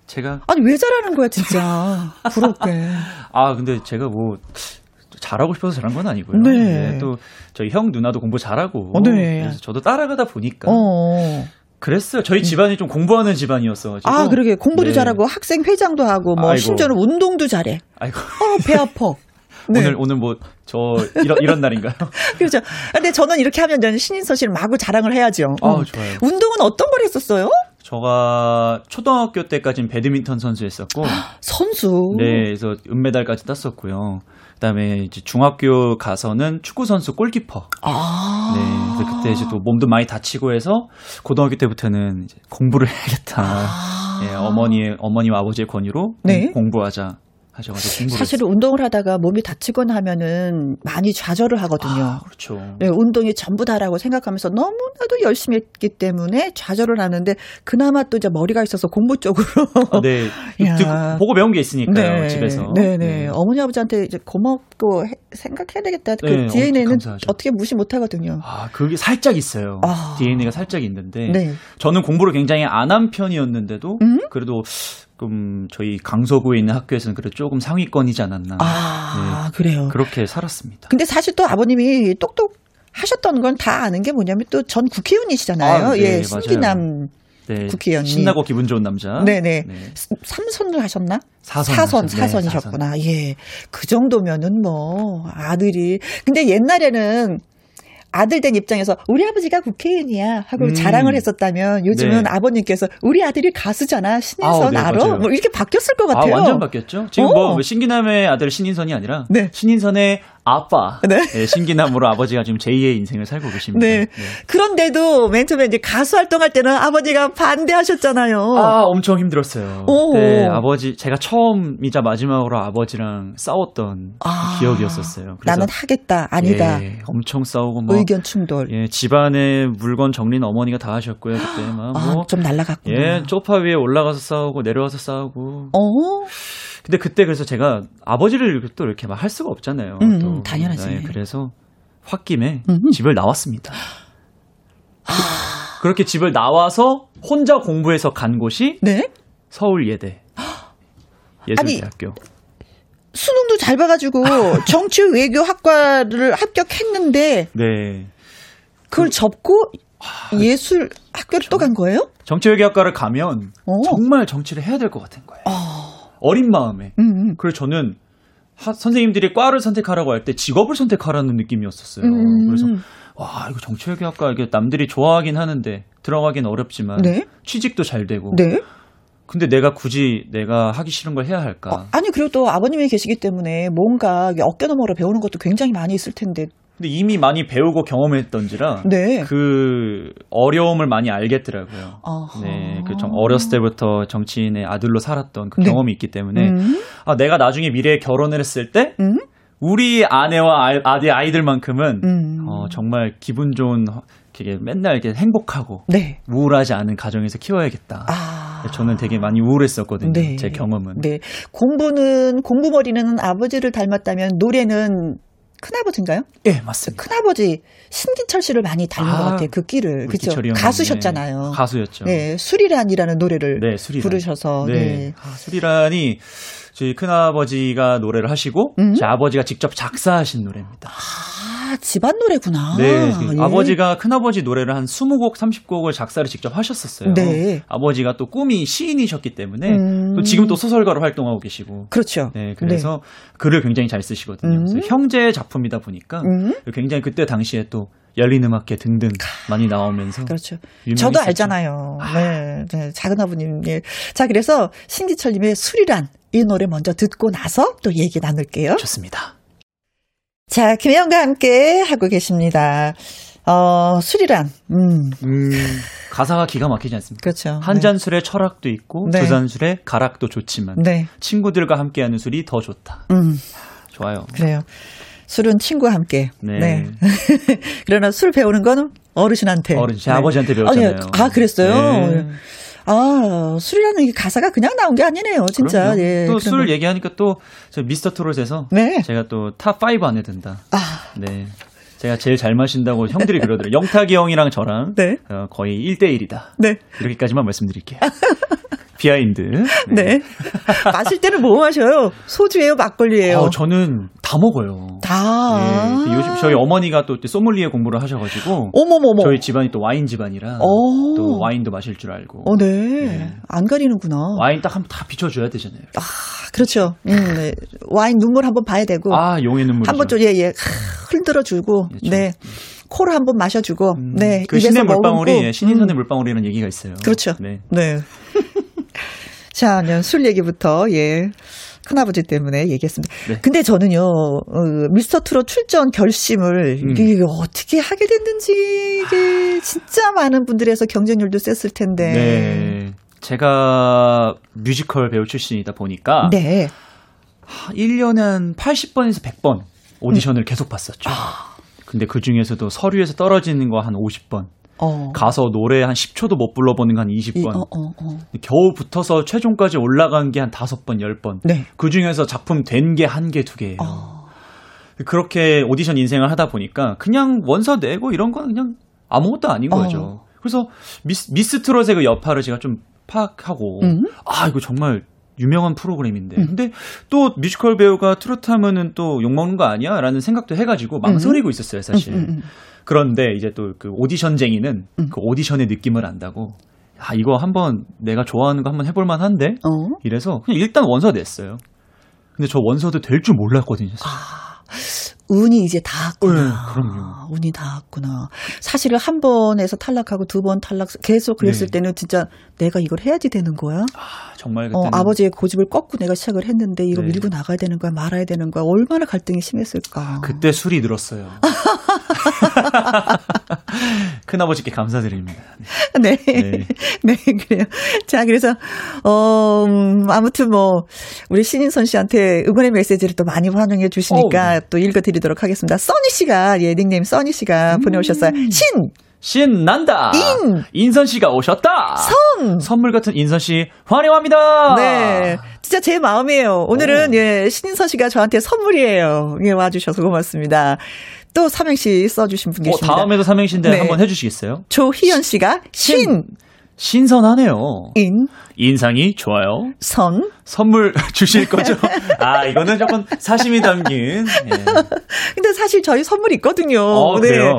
제가 아니, 왜 잘하는 거야, 진짜. 부럽게. 아 근데 제가 뭐 잘하고 싶어서 잘한 건 아니고요. 네. 또 저희 형 누나도 공부 잘하고 어, 네. 그래서 저도 따라가다 보니까 어. 그랬어요. 저희 집안이 좀 공부하는 집안이었어가지고. 아, 그러게. 공부도 네. 잘하고 학생 회장도 하고 뭐 아이고. 심지어는 운동도 잘해. 아이고 어, 배 아파. 네. 오늘 오늘 뭐 저 이런 이런 날인가요? 그렇죠. 근데 저는 이렇게 하면 저는 신인서 씨를 마구 자랑을 해야죠. 아 음. 좋아요. 운동은 어떤 걸 했었어요? 저가 초등학교 때까지는 배드민턴 선수였었고, 선수. 네, 그래서 은메달까지 땄었고요. 그다음에 이제 중학교 가서는 축구 선수 골키퍼. 아. 네, 그래서 그때 이제 또 몸도 많이 다치고 해서 고등학교 때부터는 이제 공부를 해야겠다. 예, 어머니의 어머니와 아버지의 권유로 아. 네. 공- 공부하자 하셔가지고 공부를 사실 운동을 하다가 몸이 다치거나 하면은 많이 좌절을 하거든요. 그렇죠. 네, 운동이 전부 다라고 생각하면서 너무나도 열심히 했기 때문에 좌절을 하는데 그나마 또 이제 머리가 있어서 공부 쪽으로 아, 네, 야. 듣고- 보고 배운 게 있으니까요 집에서. 네, 네. 어머니 아버지한테 이제 고맙고 해- 생각해야 되겠다. 그 네, DNA는 감사하죠. 어떻게 무시 못 하거든요. 아, 그게 살짝 있어요. 아. DNA가 살짝 있는데 네. 저는 공부를 굉장히 안 한 편이었는데도 음? 그래도 좀 저희 강서구에 있는 학교에서는 그래도 조금 상위권이지 않았나. 아, 그래요. 그렇게 살았습니다. 근데 사실 또 아버님이 똑똑 하셨던 건 다 아는 게 뭐냐면 또 전 국회의원이시잖아요. 아, 네, 예. 신기남 네, 국회의원님. 신나고 기분 좋은 남자. 네네. 네. 삼선을 하셨나? 사선 사선, 하셨- 네, 사선이셨구나. 예. 그 정도면은 뭐, 아들이. 근데 옛날에는 아들 된 입장에서 우리 아버지가 국회의원이야 하고 음. 자랑을 했었다면 요즘은 네. 아버님께서 우리 아들이 가수잖아. 신인선 아우, 네, 알아? 뭐 이렇게 바뀌었을 것 아, 같아요. 완전 바뀌었죠. 지금 어. 뭐 신기남의 아들 신인선이 아니라 네. 신인선의 아빠. 네. 네, 신기남으로 아버지가 지금 제2의 인생을 살고 계십니다. 네. 그런데도 맨 처음에 이제 가수 활동할 때는 아버지가 반대하셨잖아요. 아, 엄청 힘들었어요. 오. 네, 아버지, 제가 처음이자 마지막으로 아버지랑 싸웠던 아, 기억이었었어요. 나는 하겠다, 아니다. 예, 엄청 싸우고 뭐 의견 충돌. 예, 집안의 물건 정리는 어머니가 다 하셨고요. 그때 막 아, 뭐 좀 날라갔구나. 예, 소파 위에 올라가서 싸우고 내려와서 싸우고. 어? 근데 그때 그래서 제가 아버지를 또 이렇게 막 할 수가 없잖아요. 음, 또. 음, 당연하지. 네, 그래서 홧김에 집을 나왔습니다. 아. 그렇게 집을 나와서 혼자 공부해서 간 곳이 네? 서울 예대 예술대학교. 수능도 잘 봐가지고 정치 외교 학과를 합격했는데 네. 그걸 접고 예술 학교를 또 간 거예요? 정치외교학과를 가면 어. 정말 정치를 해야 될 것 같은 거예요. 어 린 마음에. 음, 그래서 저는 하- 선생님들이 과를 선택하라고 할 때 직업을 선택하라는 느낌이었었어요. 음. 그래서 와 이거 정치외교학과 이게 남들이 좋아하긴 하는데 들어가긴 어렵지만 네. 취직도 잘 되고. 네. 근데 내가 굳이 내가 하기 싫은 걸 해야 할까? 아니 그리고 또 아버님이 계시기 때문에 뭔가 어깨 너머로 배우는 것도 굉장히 많이 있을 텐데. 근데 이미 많이 배우고 경험했던지라 네. 그 어려움을 많이 알겠더라고요. 아하. 네, 그 정- 어렸을 때부터 정치인의 아들로 살았던 그 네. 경험이 있기 때문에 음. 아, 내가 나중에 미래에 결혼을 했을 때 우리 아내와 아들 아이들만큼은 음. 어, 정말 기분 좋은 허- 이렇게 맨날 이렇게 행복하고 네. 우울하지 않은 가정에서 키워야겠다. 저는 되게 많이 우울했었거든요. 아. 네. 제 경험은. 네. 공부는 공부 머리는 아버지를 닮았다면 노래는 큰아버지인가요? 예, 맞습니다. 큰아버지 신기철 씨를 많이 닮은 아, 것 같아요. 그 끼를. 그렇죠. 형님, 가수셨잖아요. 네, 가수였죠. 네, 수리란이라는 노래를 네, 수리란. 부르셔서 네. 네. 아, 수리란이 저희 큰아버지가 노래를 하시고 음? 제 아버지가 직접 작사하신 노래입니다. 아, 집안 노래구나. 네, 예. 아버지가 큰아버지 노래를 한 20곡, 30곡을 작사를 직접 하셨었어요. 네. 아버지가 또 꿈이 시인이셨기 때문에 음. 또 지금 또 소설가로 활동하고 계시고. 그렇죠. 네, 그래서 글을 굉장히 잘 쓰시거든요. 음. 그래서 형제의 작품이다 보니까 음. 굉장히 그때 당시에 또 열린 음악회 등등 많이 나오면서 그렇죠. 저도 알잖아요. 네, 네, 작은 아버님. 예. 자, 그래서 신기철님의 수리란 이 노래 먼저 듣고 나서 또 얘기 나눌게요. 좋습니다. 자, 김혜영과 함께 하고 계십니다. 어, 수리란. 음. 가사가 기가 막히지 않습니까? 그렇죠. 한 잔 술에 철학도 있고 네. 두잔 술에 가락도 좋지만 네. 친구들과 함께하는 술이 더 좋다. 음. 좋아요. 그래요. 술은 친구와 함께. 네. 그러나 술 배우는 거는 어르신한테. 어른, 제 아버지한테 배웠잖아요. 아니, 아, 그랬어요? 네. 아, 술이라는 이 가사가 그냥 나온 게 아니네요, 진짜. 예. 또 그런 술 거. 얘기하니까 또 저 미스터 트롯에서 네. 제가 또 top 5 안에 든다. 아. 네. 제가 제일 잘 마신다고 형들이 그러더라고요. 영탁이 형이랑 저랑 어, 거의 1대1이다. 네. 이렇게까지만 말씀드릴게요. behind. 네. 마실 때는 뭐 마셔요? 소주예요, 막걸리예요? 어, 저는 다 먹어요. 다. 예, 요즘 저희 어머니가 또 소믈리에 공부를 하셔가지고 어머머머. 저희 집안이 또 와인 집안이라 오. 또 와인도 마실 줄 알고 어, 네. 안 가리는구나. 와인 딱 한번 다 비춰줘야 되잖아요. 아, 그렇죠. 음, 네. 와인 눈물 한번 봐야 되고. 아 용의 눈물이죠. 한번 좀, 예, 예. 흔들어 주고. 네. 코를 한번 마셔주고. 네. 그 입에서 신의 물방울이. 예, 신인선의 물방울이라는 얘기가 있어요. 그렇죠. 네. 네. 자, 술 얘기부터, 예. 큰아버지 때문에 얘기했습니다. 네. 근데 저는요, 어, 미스터 트롯 출전 결심을 음. 이게 어떻게 하게 됐는지, 이게 진짜 많은 분들에서 경쟁률도 셌을 텐데. 네. 제가 뮤지컬 배우 출신이다 보니까 네. 1년에 한 80번에서 100번 오디션을 계속 봤었죠. 근데 그 중에서도 서류에서 떨어지는 거 한 50번. 어. 가서 노래 한 10초도 못 불러보는 거 한 20번. 이, 어, 어, 어. 겨우 붙어서 최종까지 올라간 게 한 5번, 10번. 네. 그 중에서 작품 된 게 한 개, 두 개예요. 어. 그렇게 오디션 인생을 하다 보니까 그냥 원서 내고 이런 건 그냥 아무것도 아닌 어. 거죠. 그래서 미스, 미스 트롯의 그 여파를 제가 좀 파악하고 음. 아 이거 정말 유명한 프로그램인데 근데 또 뮤지컬 배우가 트로트 하면은 또 욕먹는 거 아니야? 라는 생각도 해가지고 망설이고 있었어요 사실 음, 음, 음. 그런데 이제 또 그 오디션쟁이는 그 오디션의 느낌을 안다고 아 이거 한번 내가 좋아하는 거 한번 해볼 만한데 어? 이래서 그냥 일단 원서 냈어요 근데 저 원서도 될 줄 몰랐거든요 사실. 운이 이제 닿았구나. 네, 그럼요. 운이 닿았구나. 사실은 한 번에서 탈락하고 두 번 탈락 계속 그랬을 네. 때는 진짜 내가 이걸 해야지 되는 거야. 아, 정말 어, 그때는 아버지의 고집을 꺾고 내가 시작을 했는데 이거 네. 밀고 나가야 되는 거야, 말아야 되는 거야. 얼마나 갈등이 심했을까. 그때 술이 늘었어요. 큰아버지께 감사드립니다. 네. 네. 네, 그래요. 자, 그래서, 어, 음, 아무튼 뭐, 우리 신인선 씨한테 응원의 메시지를 또 많이 환영해 주시니까 어, 또 읽어드리도록 하겠습니다. 써니 씨가, 예, 닉네임 써니 씨가 보내오셨어요. 신! 신난다. 인! 인선 씨가 오셨다. 선! 선물 같은 인선 씨 환영합니다. 네. 진짜 제 마음이에요. 오늘은, 예, 신인선 씨가 저한테 선물이에요. 예, 와 주셔서 고맙습니다. 또 삼행시 써주신 분 어, 계십니다. 다음에도 삼행시인데 네. 한번 해주시겠어요? 조희연 씨가 신, 신선하네요. 인, 인상이 좋아요. 선, 선물 주실 거죠? 아, 이거는 조금 사심이 담긴. 예. 근데 사실 저희 선물 있거든요. 어, 네. 그래요?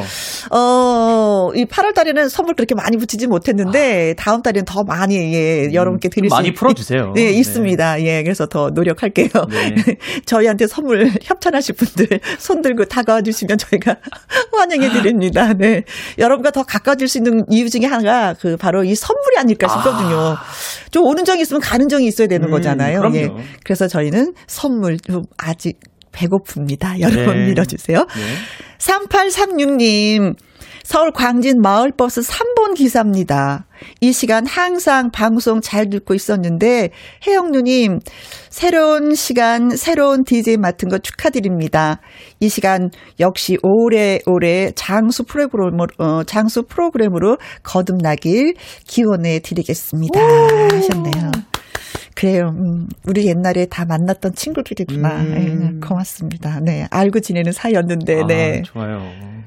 어, 이 8월 달에는 선물 그렇게 많이 붙이지 못했는데 다음 달에는 더 많이 예, 여러분께 드릴 수 아. 음, 많이 있- 풀어주세요. 네, 네. 있습니다. 예, 그래서 더 노력할게요. 네. 저희한테 선물 협찬하실 분들 손 들고 다가와 주시면 저희가 환영해 드립니다. 네. 여러분과 더 가까워질 수 있는 이유 중에 하나가 그 바로 이 선물이 아닐까 싶거든요. 좀 오는 정이 있으면 가는 정이 있어야 되는 음, 거잖아요. 그럼요. 예. 그래서 저희는 선물 좀 아직 배고픕니다. 여러분 네. 밀어주세요. 네. 3836님, 서울 광진 마을버스 3번 기사입니다. 이 시간 항상 방송 잘 듣고 있었는데, 혜영 누님, 새로운 시간, 새로운 DJ 맡은 거 축하드립니다. 이 시간 역시 오래오래 장수 프로그램으로, 어, 장수 프로그램으로 거듭나길 기원해 드리겠습니다. 하셨네요. 그래요. 음, 우리 옛날에 다 만났던 친구들이구나. 음. 예, 고맙습니다. 네. 알고 지내는 사이였는데, 네. 아, 좋아요.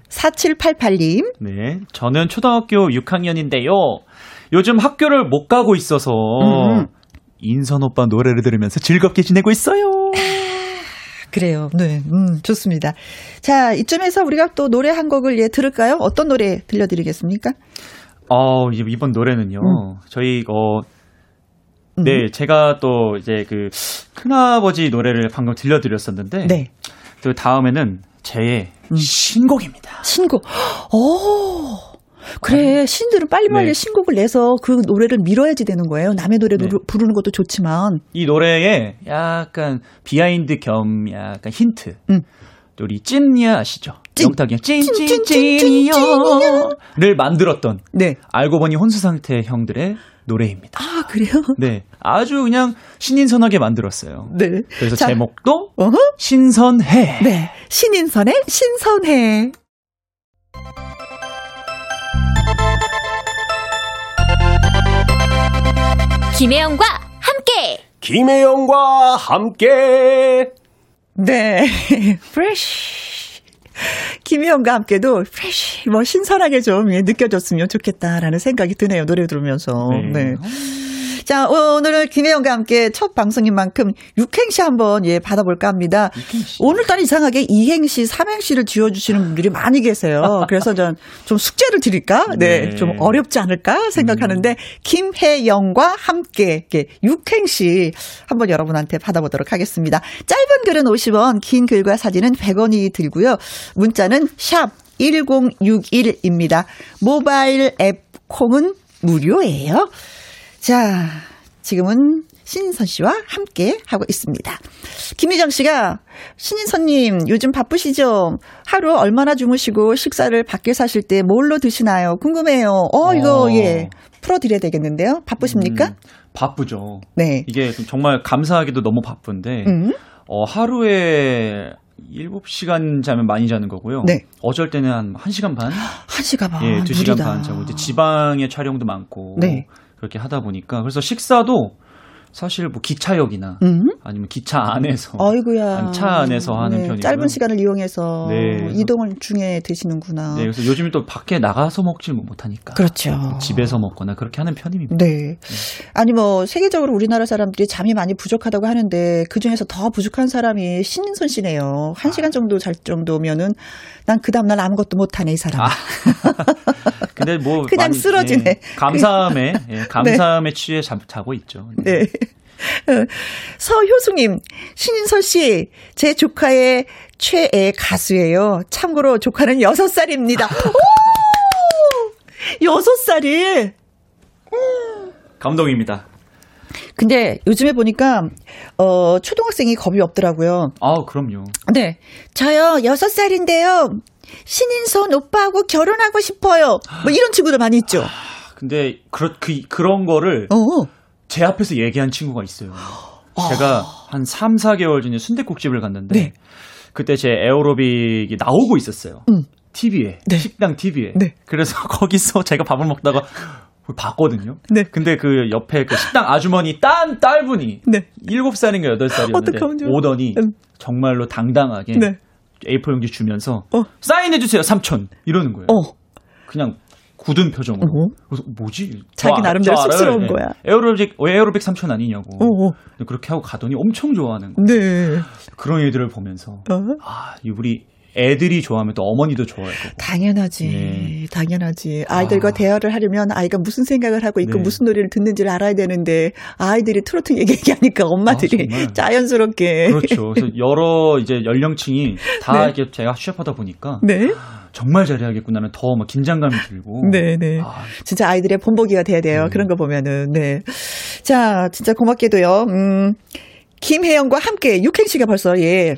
4788님. 네. 저는 초등학교 6학년인데요. 요즘 학교를 못 가고 있어서 음. 인선 오빠 노래를 들으면서 즐겁게 지내고 있어요. 그래요. 네. 음, 좋습니다. 자, 이쯤에서 우리가 또 노래 한 곡을 예, 들을까요? 어떤 노래 들려드리겠습니까? 어, 이- 이번 노래는요. 음. 저희 어 네, 제가 또 이제 그 큰아버지 노래를 방금 들려드렸었는데 네. 음. 또 다음에는 제 신곡입니다. 신곡. 오. 그래, 신들은 빨리빨리 네. 신곡을 내서 그 노래를 밀어야지 되는 거예요. 남의 노래 를 부르는 것도 좋지만. 이 노래에 약간 behind 겸 약간 힌트. 음. 또 우리 찐이야 아시죠? 찐. 영탁이 찐, 찐, 찐, 찐찐찐이요 찐이요. 를 만들었던 네. 알고 보니 혼수 상태 형들의 노래입니다. 아, 그래요? 네, 아주 그냥 신인선하게 만들었어요. 네. 그래서 자, 제목도 어허. 신선해. 네. 신인선의 신선해. 김혜영과 함께 김혜영과 함께 네. 프레쉬. 김희영과 함께도 프레쉬, 뭐 신선하게 좀 예, 느껴졌으면 좋겠다라는 생각이 드네요. 노래 들으면서. 네. 자, 오늘은 김혜영과 함께 첫 방송인 만큼 육행시 한번 예, 받아볼까 합니다. 오늘따라 이상하게 이행시, 삼행시를 지어주시는 분들이 많이 계세요. 그래서 전 좀 숙제를 드릴까? 네. 네. 좀 어렵지 않을까 생각하는데, 김혜영과 함께 이렇게 육행시 한번 여러분한테 받아보도록 하겠습니다. 짧은 글은 50원, 긴 글과 사진은 100원이 들고요. 문자는 샵 1061입니다. 모바일 앱 콩은 무료예요. 자, 지금은 신인선 씨와 함께 하고 있습니다. 김희정 씨가 신인선님 요즘 바쁘시죠? 하루 얼마나 주무시고 식사를 밖에 사실 때 뭘로 드시나요? 궁금해요. 어, 이거 어. 예 풀어드려야 되겠는데요. 바쁘십니까? 음, 바쁘죠. 네. 이게 정말 감사하게도 너무 바쁜데 음. 어, 하루에 7시간 자면 많이 자는 거고요. 네. 어쩔 때는 한 1시간 반? 한 시간 반. 예, 2시간 무리다. 반 자고 이제 지방의 촬영도 많고 네. 그렇게 하다 보니까 그래서 식사도 사실 뭐 기차역이나 음. 아니면 기차 안에서 아이고야. 차 안에서 하는 네, 편이고요. 짧은 시간을 이용해서 네. 이동을 중에 드시는구나. 네, 그래서 요즘 또 밖에 나가서 먹지 못하니까 그렇죠. 집에서 먹거나 그렇게 하는 편입니다. 네. 아니 뭐 세계적으로 우리나라 사람들이 잠이 많이 부족하다고 하는데 그 중에서 더 부족한 사람이 신인선 씨네요. 한 시간 정도 잘 정도면은 난 그 다음 날 아무것도 못하네 이 사람. 근데 뭐 그냥 많이, 쓰러지네. 예, 감사함에 예, 감사함에 취해 자, 자고 있죠. 네. 어, 서효숙님, 신인서 씨, 제 조카의 최애 가수예요. 참고로 조카는 6살입니다. 오! 6살이. 감동입니다. 근데 요즘에 보니까, 어, 초등학생이 겁이 없더라고요. 아, 그럼요. 네. 저요, 6살인데요. 신인선 오빠하고 결혼하고 싶어요. 뭐 이런 친구들 많이 있죠. 근데 그런 그 그런 거를 어. 제 앞에서 얘기한 친구가 있어요. 제가 한 3, 4개월 전에 순대국집을 갔는데 네. 그때 제 에어로빅이 나오고 있었어요. 음. TV에. 식당 TV에. 네. 그래서 거기서 제가 밥을 먹다가 봤거든요. 네. 근데 그 옆에 그 식당 아주머니 딴 딸분이 네. 7살인가 8살이었는데 어떡하면 좋아. 오더니 정말로 당당하게 네. A4 용지 주면서 사인해 주세요, 삼촌. 이러는 거예요. 어. 그냥 굳은 표정으로. 그래서 뭐지? 자기 나름대로. 쑥스러운 네. 거야. 에어로빅 에어로빅 삼촌 아니냐고. 어, 어. 근데 그렇게 하고 가더니 엄청 좋아하는 거예요. 네. 그런 애들을 보면서 어? 아, 이 우리 애들이 좋아하면 또 어머니도 좋아할 거고. 당연하지. 네. 당연하지. 아이들과 대화를 하려면 아이가 무슨 생각을 하고 있고 네. 무슨 노래를 듣는지를 알아야 되는데 아이들이 트로트 얘기- 얘기하니까 엄마들이 아. 자연스럽게. 그렇죠. 그래서 여러 이제 연령층이 다 네. 이렇게 제가 취업하다 보니까 네. 정말 잘해야겠구나는 더 막 긴장감이 들고. 네, 네. 진짜 아이들의 본보기가 돼야 돼요. 그런 거 보면은, 네. 자, 진짜 고맙게도요, 음, 김혜영과 함께 육행씨가 벌써, 예.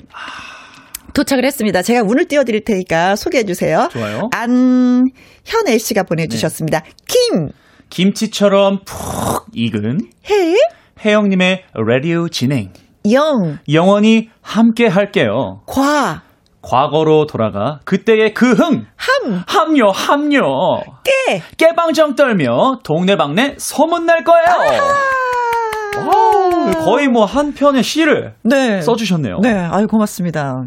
도착을 했습니다. 제가 운을 띄워드릴 테니까 소개해 주세요. 좋아요. 안현애 씨가 보내주셨습니다. 김, 김치처럼 푹 익은 해, 혜영님의 라디오 진행. 영, 영원히 함께 할게요. 과, 과거로 돌아가 그때의 그 흥. 함, 함요, 함요. 깨, 깨방정 떨며 동네방네 소문날 거예요. 오, 거의 뭐 한 편의 시를 네. 써주셨네요. 네, 아유, 고맙습니다.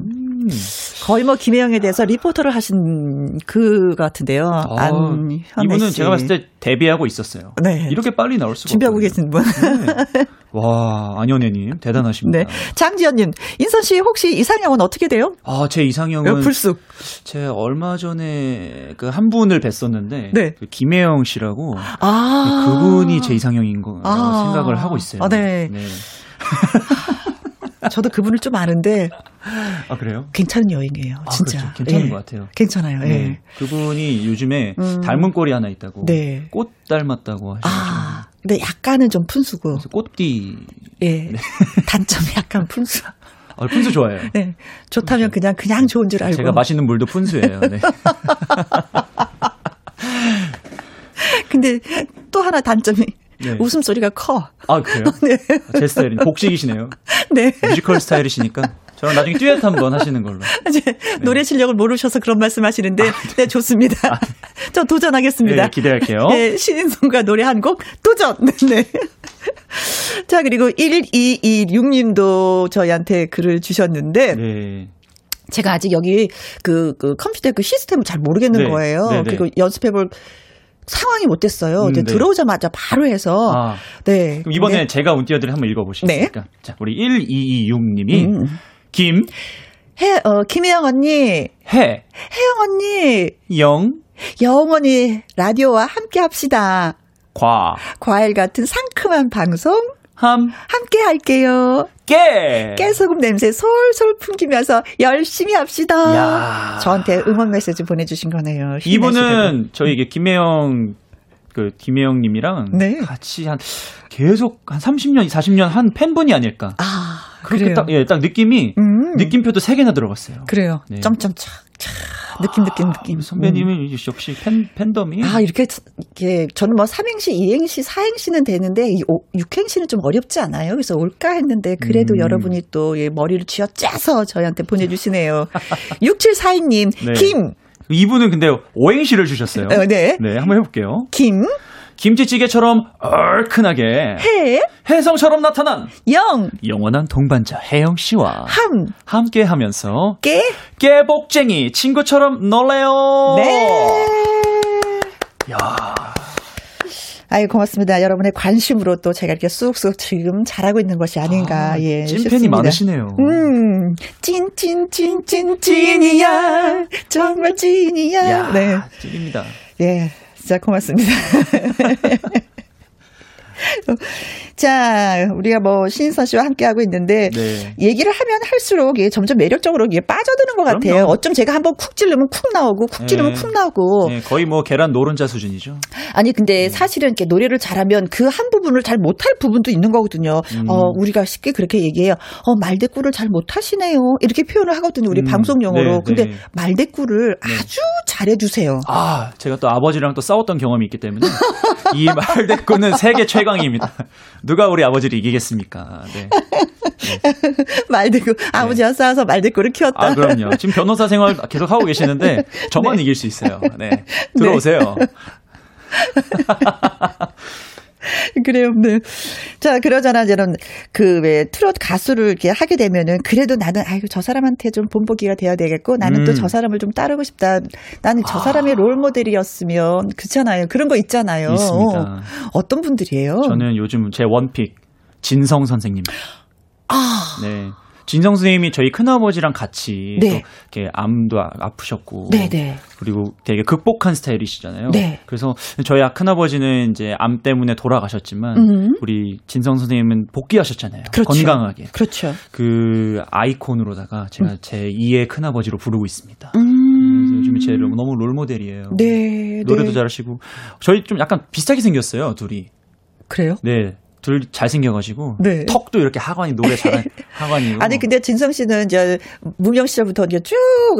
거의 뭐 김혜영에 대해서 리포터를 하신 그 같은데요. 아, 안현애 이분은 씨. 제가 봤을 때 데뷔하고 있었어요. 네. 이렇게 빨리 나올 수가 준비하고 없거든요. 계신 분. 와, 안현애님 대단하십니다. 네. 장지연님, 인선 씨 혹시 이상형은 어떻게 돼요? 아, 제 이상형은 어, 불쑥. 제 얼마 전에 그 한 분을 뵀었는데 네. 그 김혜영 씨라고 아. 그분이 제 이상형인 거라고 아. 생각을 하고 있어요. 아, 네. 저도 그분을 좀 아는데 아 그래요? 괜찮은 여인이에요. 아, 진짜. 그렇죠. 괜찮은 예. 것 같아요. 괜찮아요. 예. 네. 그분이 요즘에 음. 닮은 꼴이 하나 있다고. 네. 꽃 닮았다고 하셔가지고. 아, 근데 약간은 좀 푼수고. 꽃띠. 예. 단점이 약간 푼수. 아, 푼수 좋아해요. 네. 좋다면 그냥 그냥 좋은 줄 알고. 제가 마시는 물도 푼수예요. 네. 근데 또 하나 단점이 네. 웃음소리가 커. 아 그래요? 네. 제 스타일은 복식이시네요. 네. 뮤지컬 스타일이시니까 저랑 나중에 듀엣 한번 하시는 걸로. 이제 노래 실력을 모르셔서 그런 말씀 하시는데, 네, 좋습니다. 저 도전하겠습니다. 네, 기대할게요. 네, 신인성과 노래 한 곡 도전! 네. 자, 그리고 1226님도 저희한테 글을 주셨는데, 네. 제가 아직 여기 그, 그 컴퓨터 그 시스템을 잘 모르겠는 네. 거예요. 네, 네. 그리고 연습해볼 상황이 못 됐어요. 음, 이제 네. 들어오자마자 바로 해서. 아, 네. 그럼 이번에 근데 제가 운띄어드를 한번 읽어보시겠습니까? 자, 우리 1226님이 음. 김, 해, 어, 김혜영 언니, 해, 혜영 언니, 영, 영원히 라디오와 함께 합시다. 과, 과일 같은 상큼한 방송 함, 함께 할게요. 깨. 깨소금 냄새 솔솔 풍기면서 열심히 합시다. 야. 저한테 응원 메시지 보내주신 거네요. 이분은 저희 이게 김혜영 그 김혜영 님이랑 네. 같이 한 계속 한 30년, 40년 한 팬분이 아닐까. 아, 그렇게 그래요. 딱, 예, 딱 느낌이 음. 느낌표도 세 개나 들어갔어요. 그래요. 네. 점점 착. 착. 느낌 느낌 느낌. 선배님은 역시 팬 팬덤이 아, 이렇게, 이렇게, 저는 뭐, 삼행시, 이행시, 사행시는 되는데, 이 오- 육행시는 좀 어렵지 않아요? 그래서 올까 했는데, 그래도 음. 여러분이 또, 예, 머리를 쥐어 짜서 저희한테 보내주시네요. 6742님, 네. 김, 이분은 근데 오행시를 주셨어요. 어, 네. 한번 해볼게요. 김, 김치찌개처럼 얼큰하게 해, 혜성처럼 나타난 영, 영원한 동반자 혜영 씨와 함, 함께 하면서 깨, 깨복쟁이 친구처럼 놀래요. 네. 야, 아유, 고맙습니다. 여러분의 관심으로 또 제가 이렇게 쑥쑥 지금 잘하고 있는 것이 아닌가, 예. 찐팬이 싶습니다. 많으시네요. 음, 찐, 찐, 찐, 찐, 찐이야. 정말 찐이야. 야, 네. 찐입니다. 예, 진짜 고맙습니다. 자, 우리가 뭐 신인선 씨와 함께하고 있는데 네. 얘기를 하면 할수록 이게 점점 매력적으로 이게 빠져드는 것 같아요. 그럼요. 어쩜 제가 한번 쿡 찌르면 쿡 나오고 쿡 찌르면 네. 쿡 나오고 네, 거의 뭐 계란 노른자 수준이죠. 아니 근데 네. 사실은 이렇게 노래를 잘하면 그 한 부분을 잘 못할 부분도 있는 거거든요. 음. 어 우리가 쉽게 그렇게 얘기해요. 어 말대꾸를 잘 못하시네요. 이렇게 표현을 하거든요. 우리 음, 방송 용어로. 네, 근데 네. 말대꾸를 아주 잘해주세요. 아, 제가 또 아버지랑 또 싸웠던 경험이 있기 때문에 이 말대꾸는 세계 최강 입니다. 누가 우리 아버지를 이기겠습니까? 네. 말대꾸 아버지와 싸워서 말대꾸를 키웠다. 아, 그럼요. 지금 변호사 생활 계속 하고 계시는데 저만 이길 수 있어요. 네. 들어오세요. 그래요, 네. 자, 그러잖아, 저는, 그, 왜, 트롯 가수를 이렇게 하게 되면은, 그래도 나는, 아이고, 저 사람한테 좀 본보기가 돼야 되겠고, 나는 또 음. 저 사람을 좀 따르고 싶다. 나는 저 사람의 롤 모델이었으면, 그렇잖아요. 그런 거 있잖아요. 있습니다. 어, 어떤 분들이에요? 저는 요즘 제 원픽 진성 선생님. 아, 네. 진성 선생님이 저희 큰아버지랑 같이 네. 또 이렇게 암도 아- 아프셨고 네네. 그리고 되게 극복한 스타일이시잖아요. 네. 그래서 저희 큰아버지는 이제 암 때문에 돌아가셨지만 음. 우리 진성 선생님은 복귀하셨잖아요. 그렇죠. 건강하게. 그렇죠. 그 아이콘으로다가 제가 제 2의 큰아버지로 부르고 있습니다. 음. 그래서 요즘 제 너무 롤 모델이에요. 네. 노래도 네. 잘하시고 저희 좀 약간 비슷하게 생겼어요, 둘이. 그래요? 네. 둘 잘생겨가지고 네. 턱도 이렇게 하관이 노래 잘한 하관이고 아니 근데 진성 씨는 이제 무명 시절부터 이제 쭉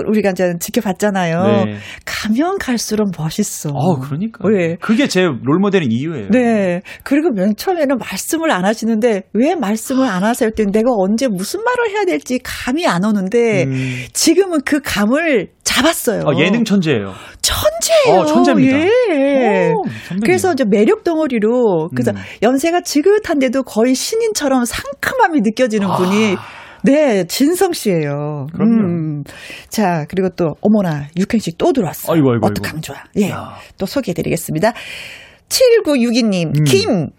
우리가 이제 지켜봤잖아요. 네. 가면 갈수록 멋있어. 어 그러니까 네. 그게 제 롤모델인 이유예요. 네. 그리고 맨 처음에는 말씀을 안 하시는데 왜 말씀을 안 하세요? 했더니 내가 언제 무슨 말을 해야 될지 감이 안 오는데 음. 지금은 그 감을 잡았어요. 어, 예능 천재예요. 천재예요. 어, 천재입니다. 예. 오. 그래서 이제 매력 덩어리로 그래서 음. 연세가 지긋한데도 거의 신인처럼 상큼함이 느껴지는 아. 분이 네, 진성 씨예요. 그럼요. 음. 자, 그리고 또 어머나 육행씨 또 들어왔어요. 아이고, 아이고, 어떡 아이고. 강 좋아. 예. 야. 또 소개해 드리겠습니다. 7962님, 음. 김,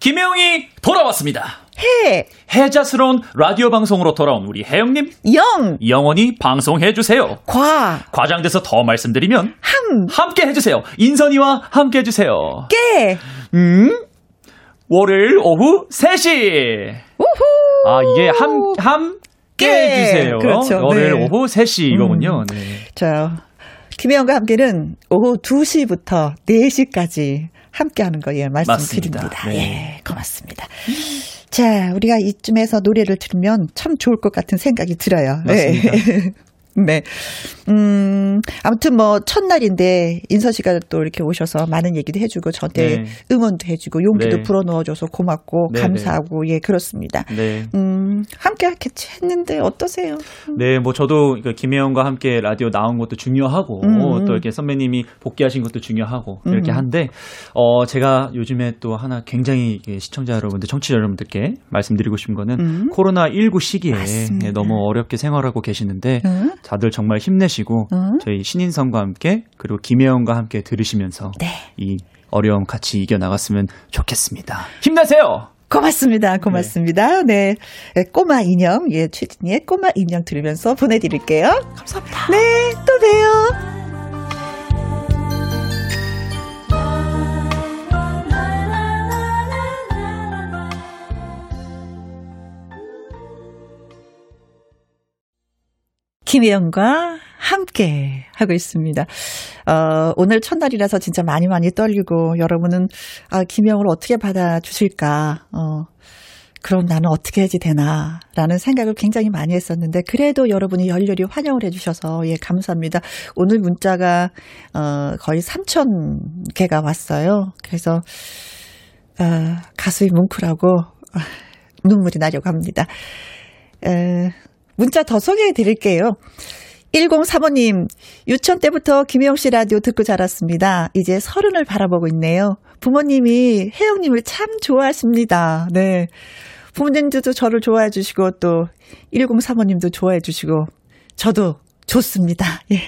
김혜영이 돌아왔습니다. 해, 해자스러운 라디오 방송으로 돌아온 우리 혜영님 영, 영원히 방송해 주세요. 과, 과장돼서 더 말씀드리면 함, 함께 해주세요. 인선이와 함께 해주세요. 깨, 음? 월요일 오후 3시. 우후. 아, 이게 함, 함께 깨. 해주세요. 그렇죠. 월요일 네. 오후 3시 이거군요. 네. 자, 김혜영과 함께는 오후 2시부터 4시까지 함께 하는 거, 예, 말씀드립니다. 네. 예, 고맙습니다. 자, 우리가 이쯤에서 노래를 들으면 참 좋을 것 같은 생각이 들어요. 맞습니다. 네. 네. 음, 아무튼 뭐, 첫날인데, 인서 씨가 또 이렇게 오셔서 많은 얘기도 해주고, 저한테 네. 응원도 해주고, 용기도 네. 불어넣어줘서 고맙고, 네, 감사하고, 예, 그렇습니다. 네. 음, 함께 했는데, 어떠세요? 네, 뭐 저도 그 김혜영과 함께 라디오 나온 것도 중요하고 음. 또 이렇게 선배님이 복귀하신 것도 중요하고 이렇게 음. 한데 어 제가 요즘에 또 하나 굉장히 시청자 여러분들, 청취자 여러분들께 말씀드리고 싶은 거는 음. 코로나 19 시기에 맞습니다. 예, 너무 어렵게 생활하고 계시는데 응? 다들 정말 힘내시고 응? 저희 신인선과 함께 그리고 김혜영과 함께 들으시면서 네. 이 어려움 같이 이겨 나갔으면 좋겠습니다. 힘내세요. 고맙습니다. 고맙습니다. 네. 네, 꼬마 인형, 예, 최진희의 꼬마 인형 들으면서 보내드릴게요. 감사합니다. 네, 또 봬요. 김혜영과 함께 하고 있습니다. 어, 오늘 첫날이라서 진짜 많이 많이 떨리고 여러분은 아, 김혜영을 어떻게 받아주실까? 어, 그럼 나는 어떻게 해야지 되나? 라는 생각을 굉장히 많이 했었는데, 그래도 여러분이 열렬히 환영을 해주셔서, 예, 감사합니다. 오늘 문자가, 어, 거의 3천 개가 왔어요. 그래서, 어, 가슴이 뭉클하고, 아, 눈물이 나려고 합니다. 에, 문자 더 소개해 드릴게요. 1035님, 유치원 때부터 김혜영 씨 라디오 듣고 자랐습니다. 이제 서른을 바라보고 있네요. 부모님이 혜영님을 참 좋아하십니다. 네. 부모님들도 저를 좋아해 주시고, 또, 1035님도 좋아해 주시고, 저도 좋습니다. 예.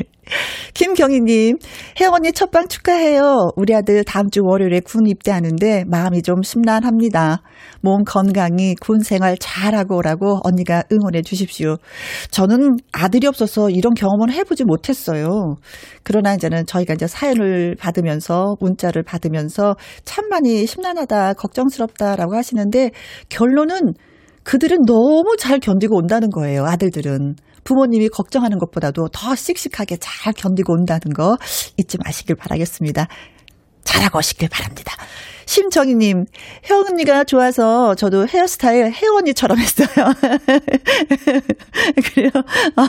김경희님, 혜영 언니 첫방 축하해요. 우리 아들 다음 주 월요일에 군 입대하는데 마음이 좀 심란합니다. 몸 건강히 군 생활 잘하고 오라고 언니가 응원해 주십시오. 저는 아들이 없어서 이런 경험은 해보지 못했어요. 그러나 이제는 저희가 이제 사연을 받으면서 문자를 받으면서 참 많이 심란하다, 걱정스럽다라고 하시는데 결론은 그들은 너무 잘 견디고 온다는 거예요, 아들들은. 부모님이 걱정하는 것보다도 더 씩씩하게 잘 견디고 온다는 거 잊지 마시길 바라겠습니다. 잘하고 오시길 바랍니다. 심정희님, 혜원 언니가 좋아서 저도 헤어스타일 혜원 언니처럼 했어요. 그래요. 아,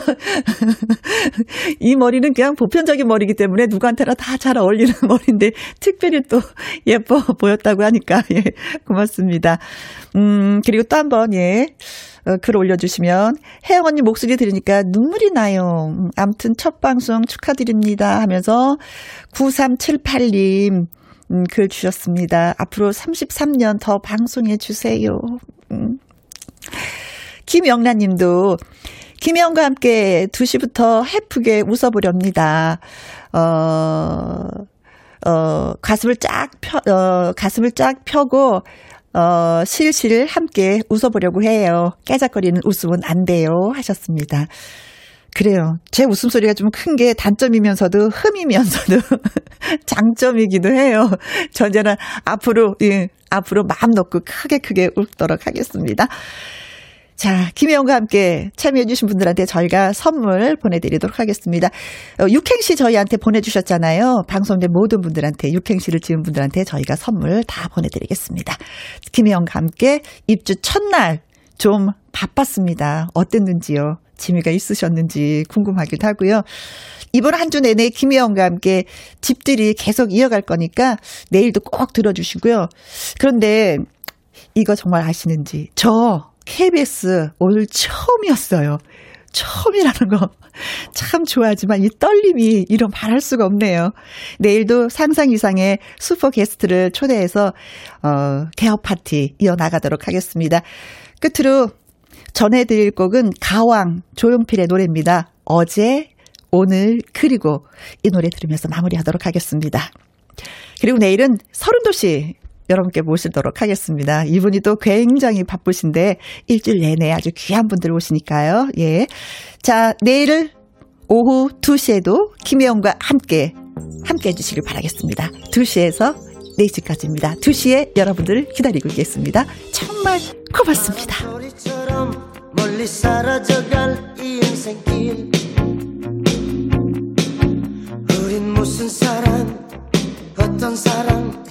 이 머리는 그냥 보편적인 머리이기 때문에 누구한테나 다 잘 어울리는 머리인데 특별히 또 예뻐 보였다고 하니까 예, 고맙습니다. 음, 그리고 또 한 번 예. 어, 글 올려주시면 혜영 언니 목소리 들으니까 눈물이 나요. 음, 암튼 첫 방송 축하드립니다 하면서 9378님 음, 글 주셨습니다. 앞으로 33년 더 방송해 주세요. 음. 김영란 님도 김영과 함께 2시부터 해프게 웃어보렵니다. 어, 어, 가슴을 쫙 펴, 어, 가슴을 쫙 펴고, 어, 실실 함께 웃어보려고 해요. 깨작거리는 웃음은 안 돼요. 하셨습니다. 그래요. 제 웃음소리가 좀 큰 게 단점이면서도 흠이면서도 장점이기도 해요. 저 이제는 앞으로, 예, 앞으로 마음 놓고 크게 크게 웃도록 하겠습니다. 자, 김혜영과 함께 참여해주신 분들한테 저희가 선물 보내드리도록 하겠습니다. 어, 육행시 저희한테 보내주셨잖아요. 방송된 모든 분들한테, 육행시를 지은 분들한테 저희가 선물 다 보내드리겠습니다. 김혜영과 함께 입주 첫날 좀 바빴습니다. 어땠는지요? 재미가 있으셨는지 궁금하기도 하고요. 이번 한 주 내내 김혜영과 함께 집들이 계속 이어갈 거니까 내일도 꼭 들어주시고요. 그런데 이거 정말 아시는지 저 KBS 오늘 처음이었어요. 처음이라는 거 참 좋아하지만 이 떨림이 이런 말할 수가 없네요. 내일도 상상 이상의 슈퍼 게스트를 초대해서 어 개업 파티 이어 나가도록 하겠습니다. 끝으로 전해드릴 곡은 가왕 조용필의 노래입니다. 어제, 오늘, 그리고 이 노래 들으면서 마무리하도록 하겠습니다. 그리고 내일은 서른도 씨 여러분께 모시도록 하겠습니다. 이분이 또 굉장히 바쁘신데 일주일 내내 아주 귀한 분들 오시니까요. 예. 자, 내일을 오후 2시에도 김혜영과 함께 함께 해 주시길 바라겠습니다. 2시에서 4시까지입니다. 2시에 여러분들을 기다리고 있겠습니다. 정말 인생길. 우린 무슨 사랑 어떤 사랑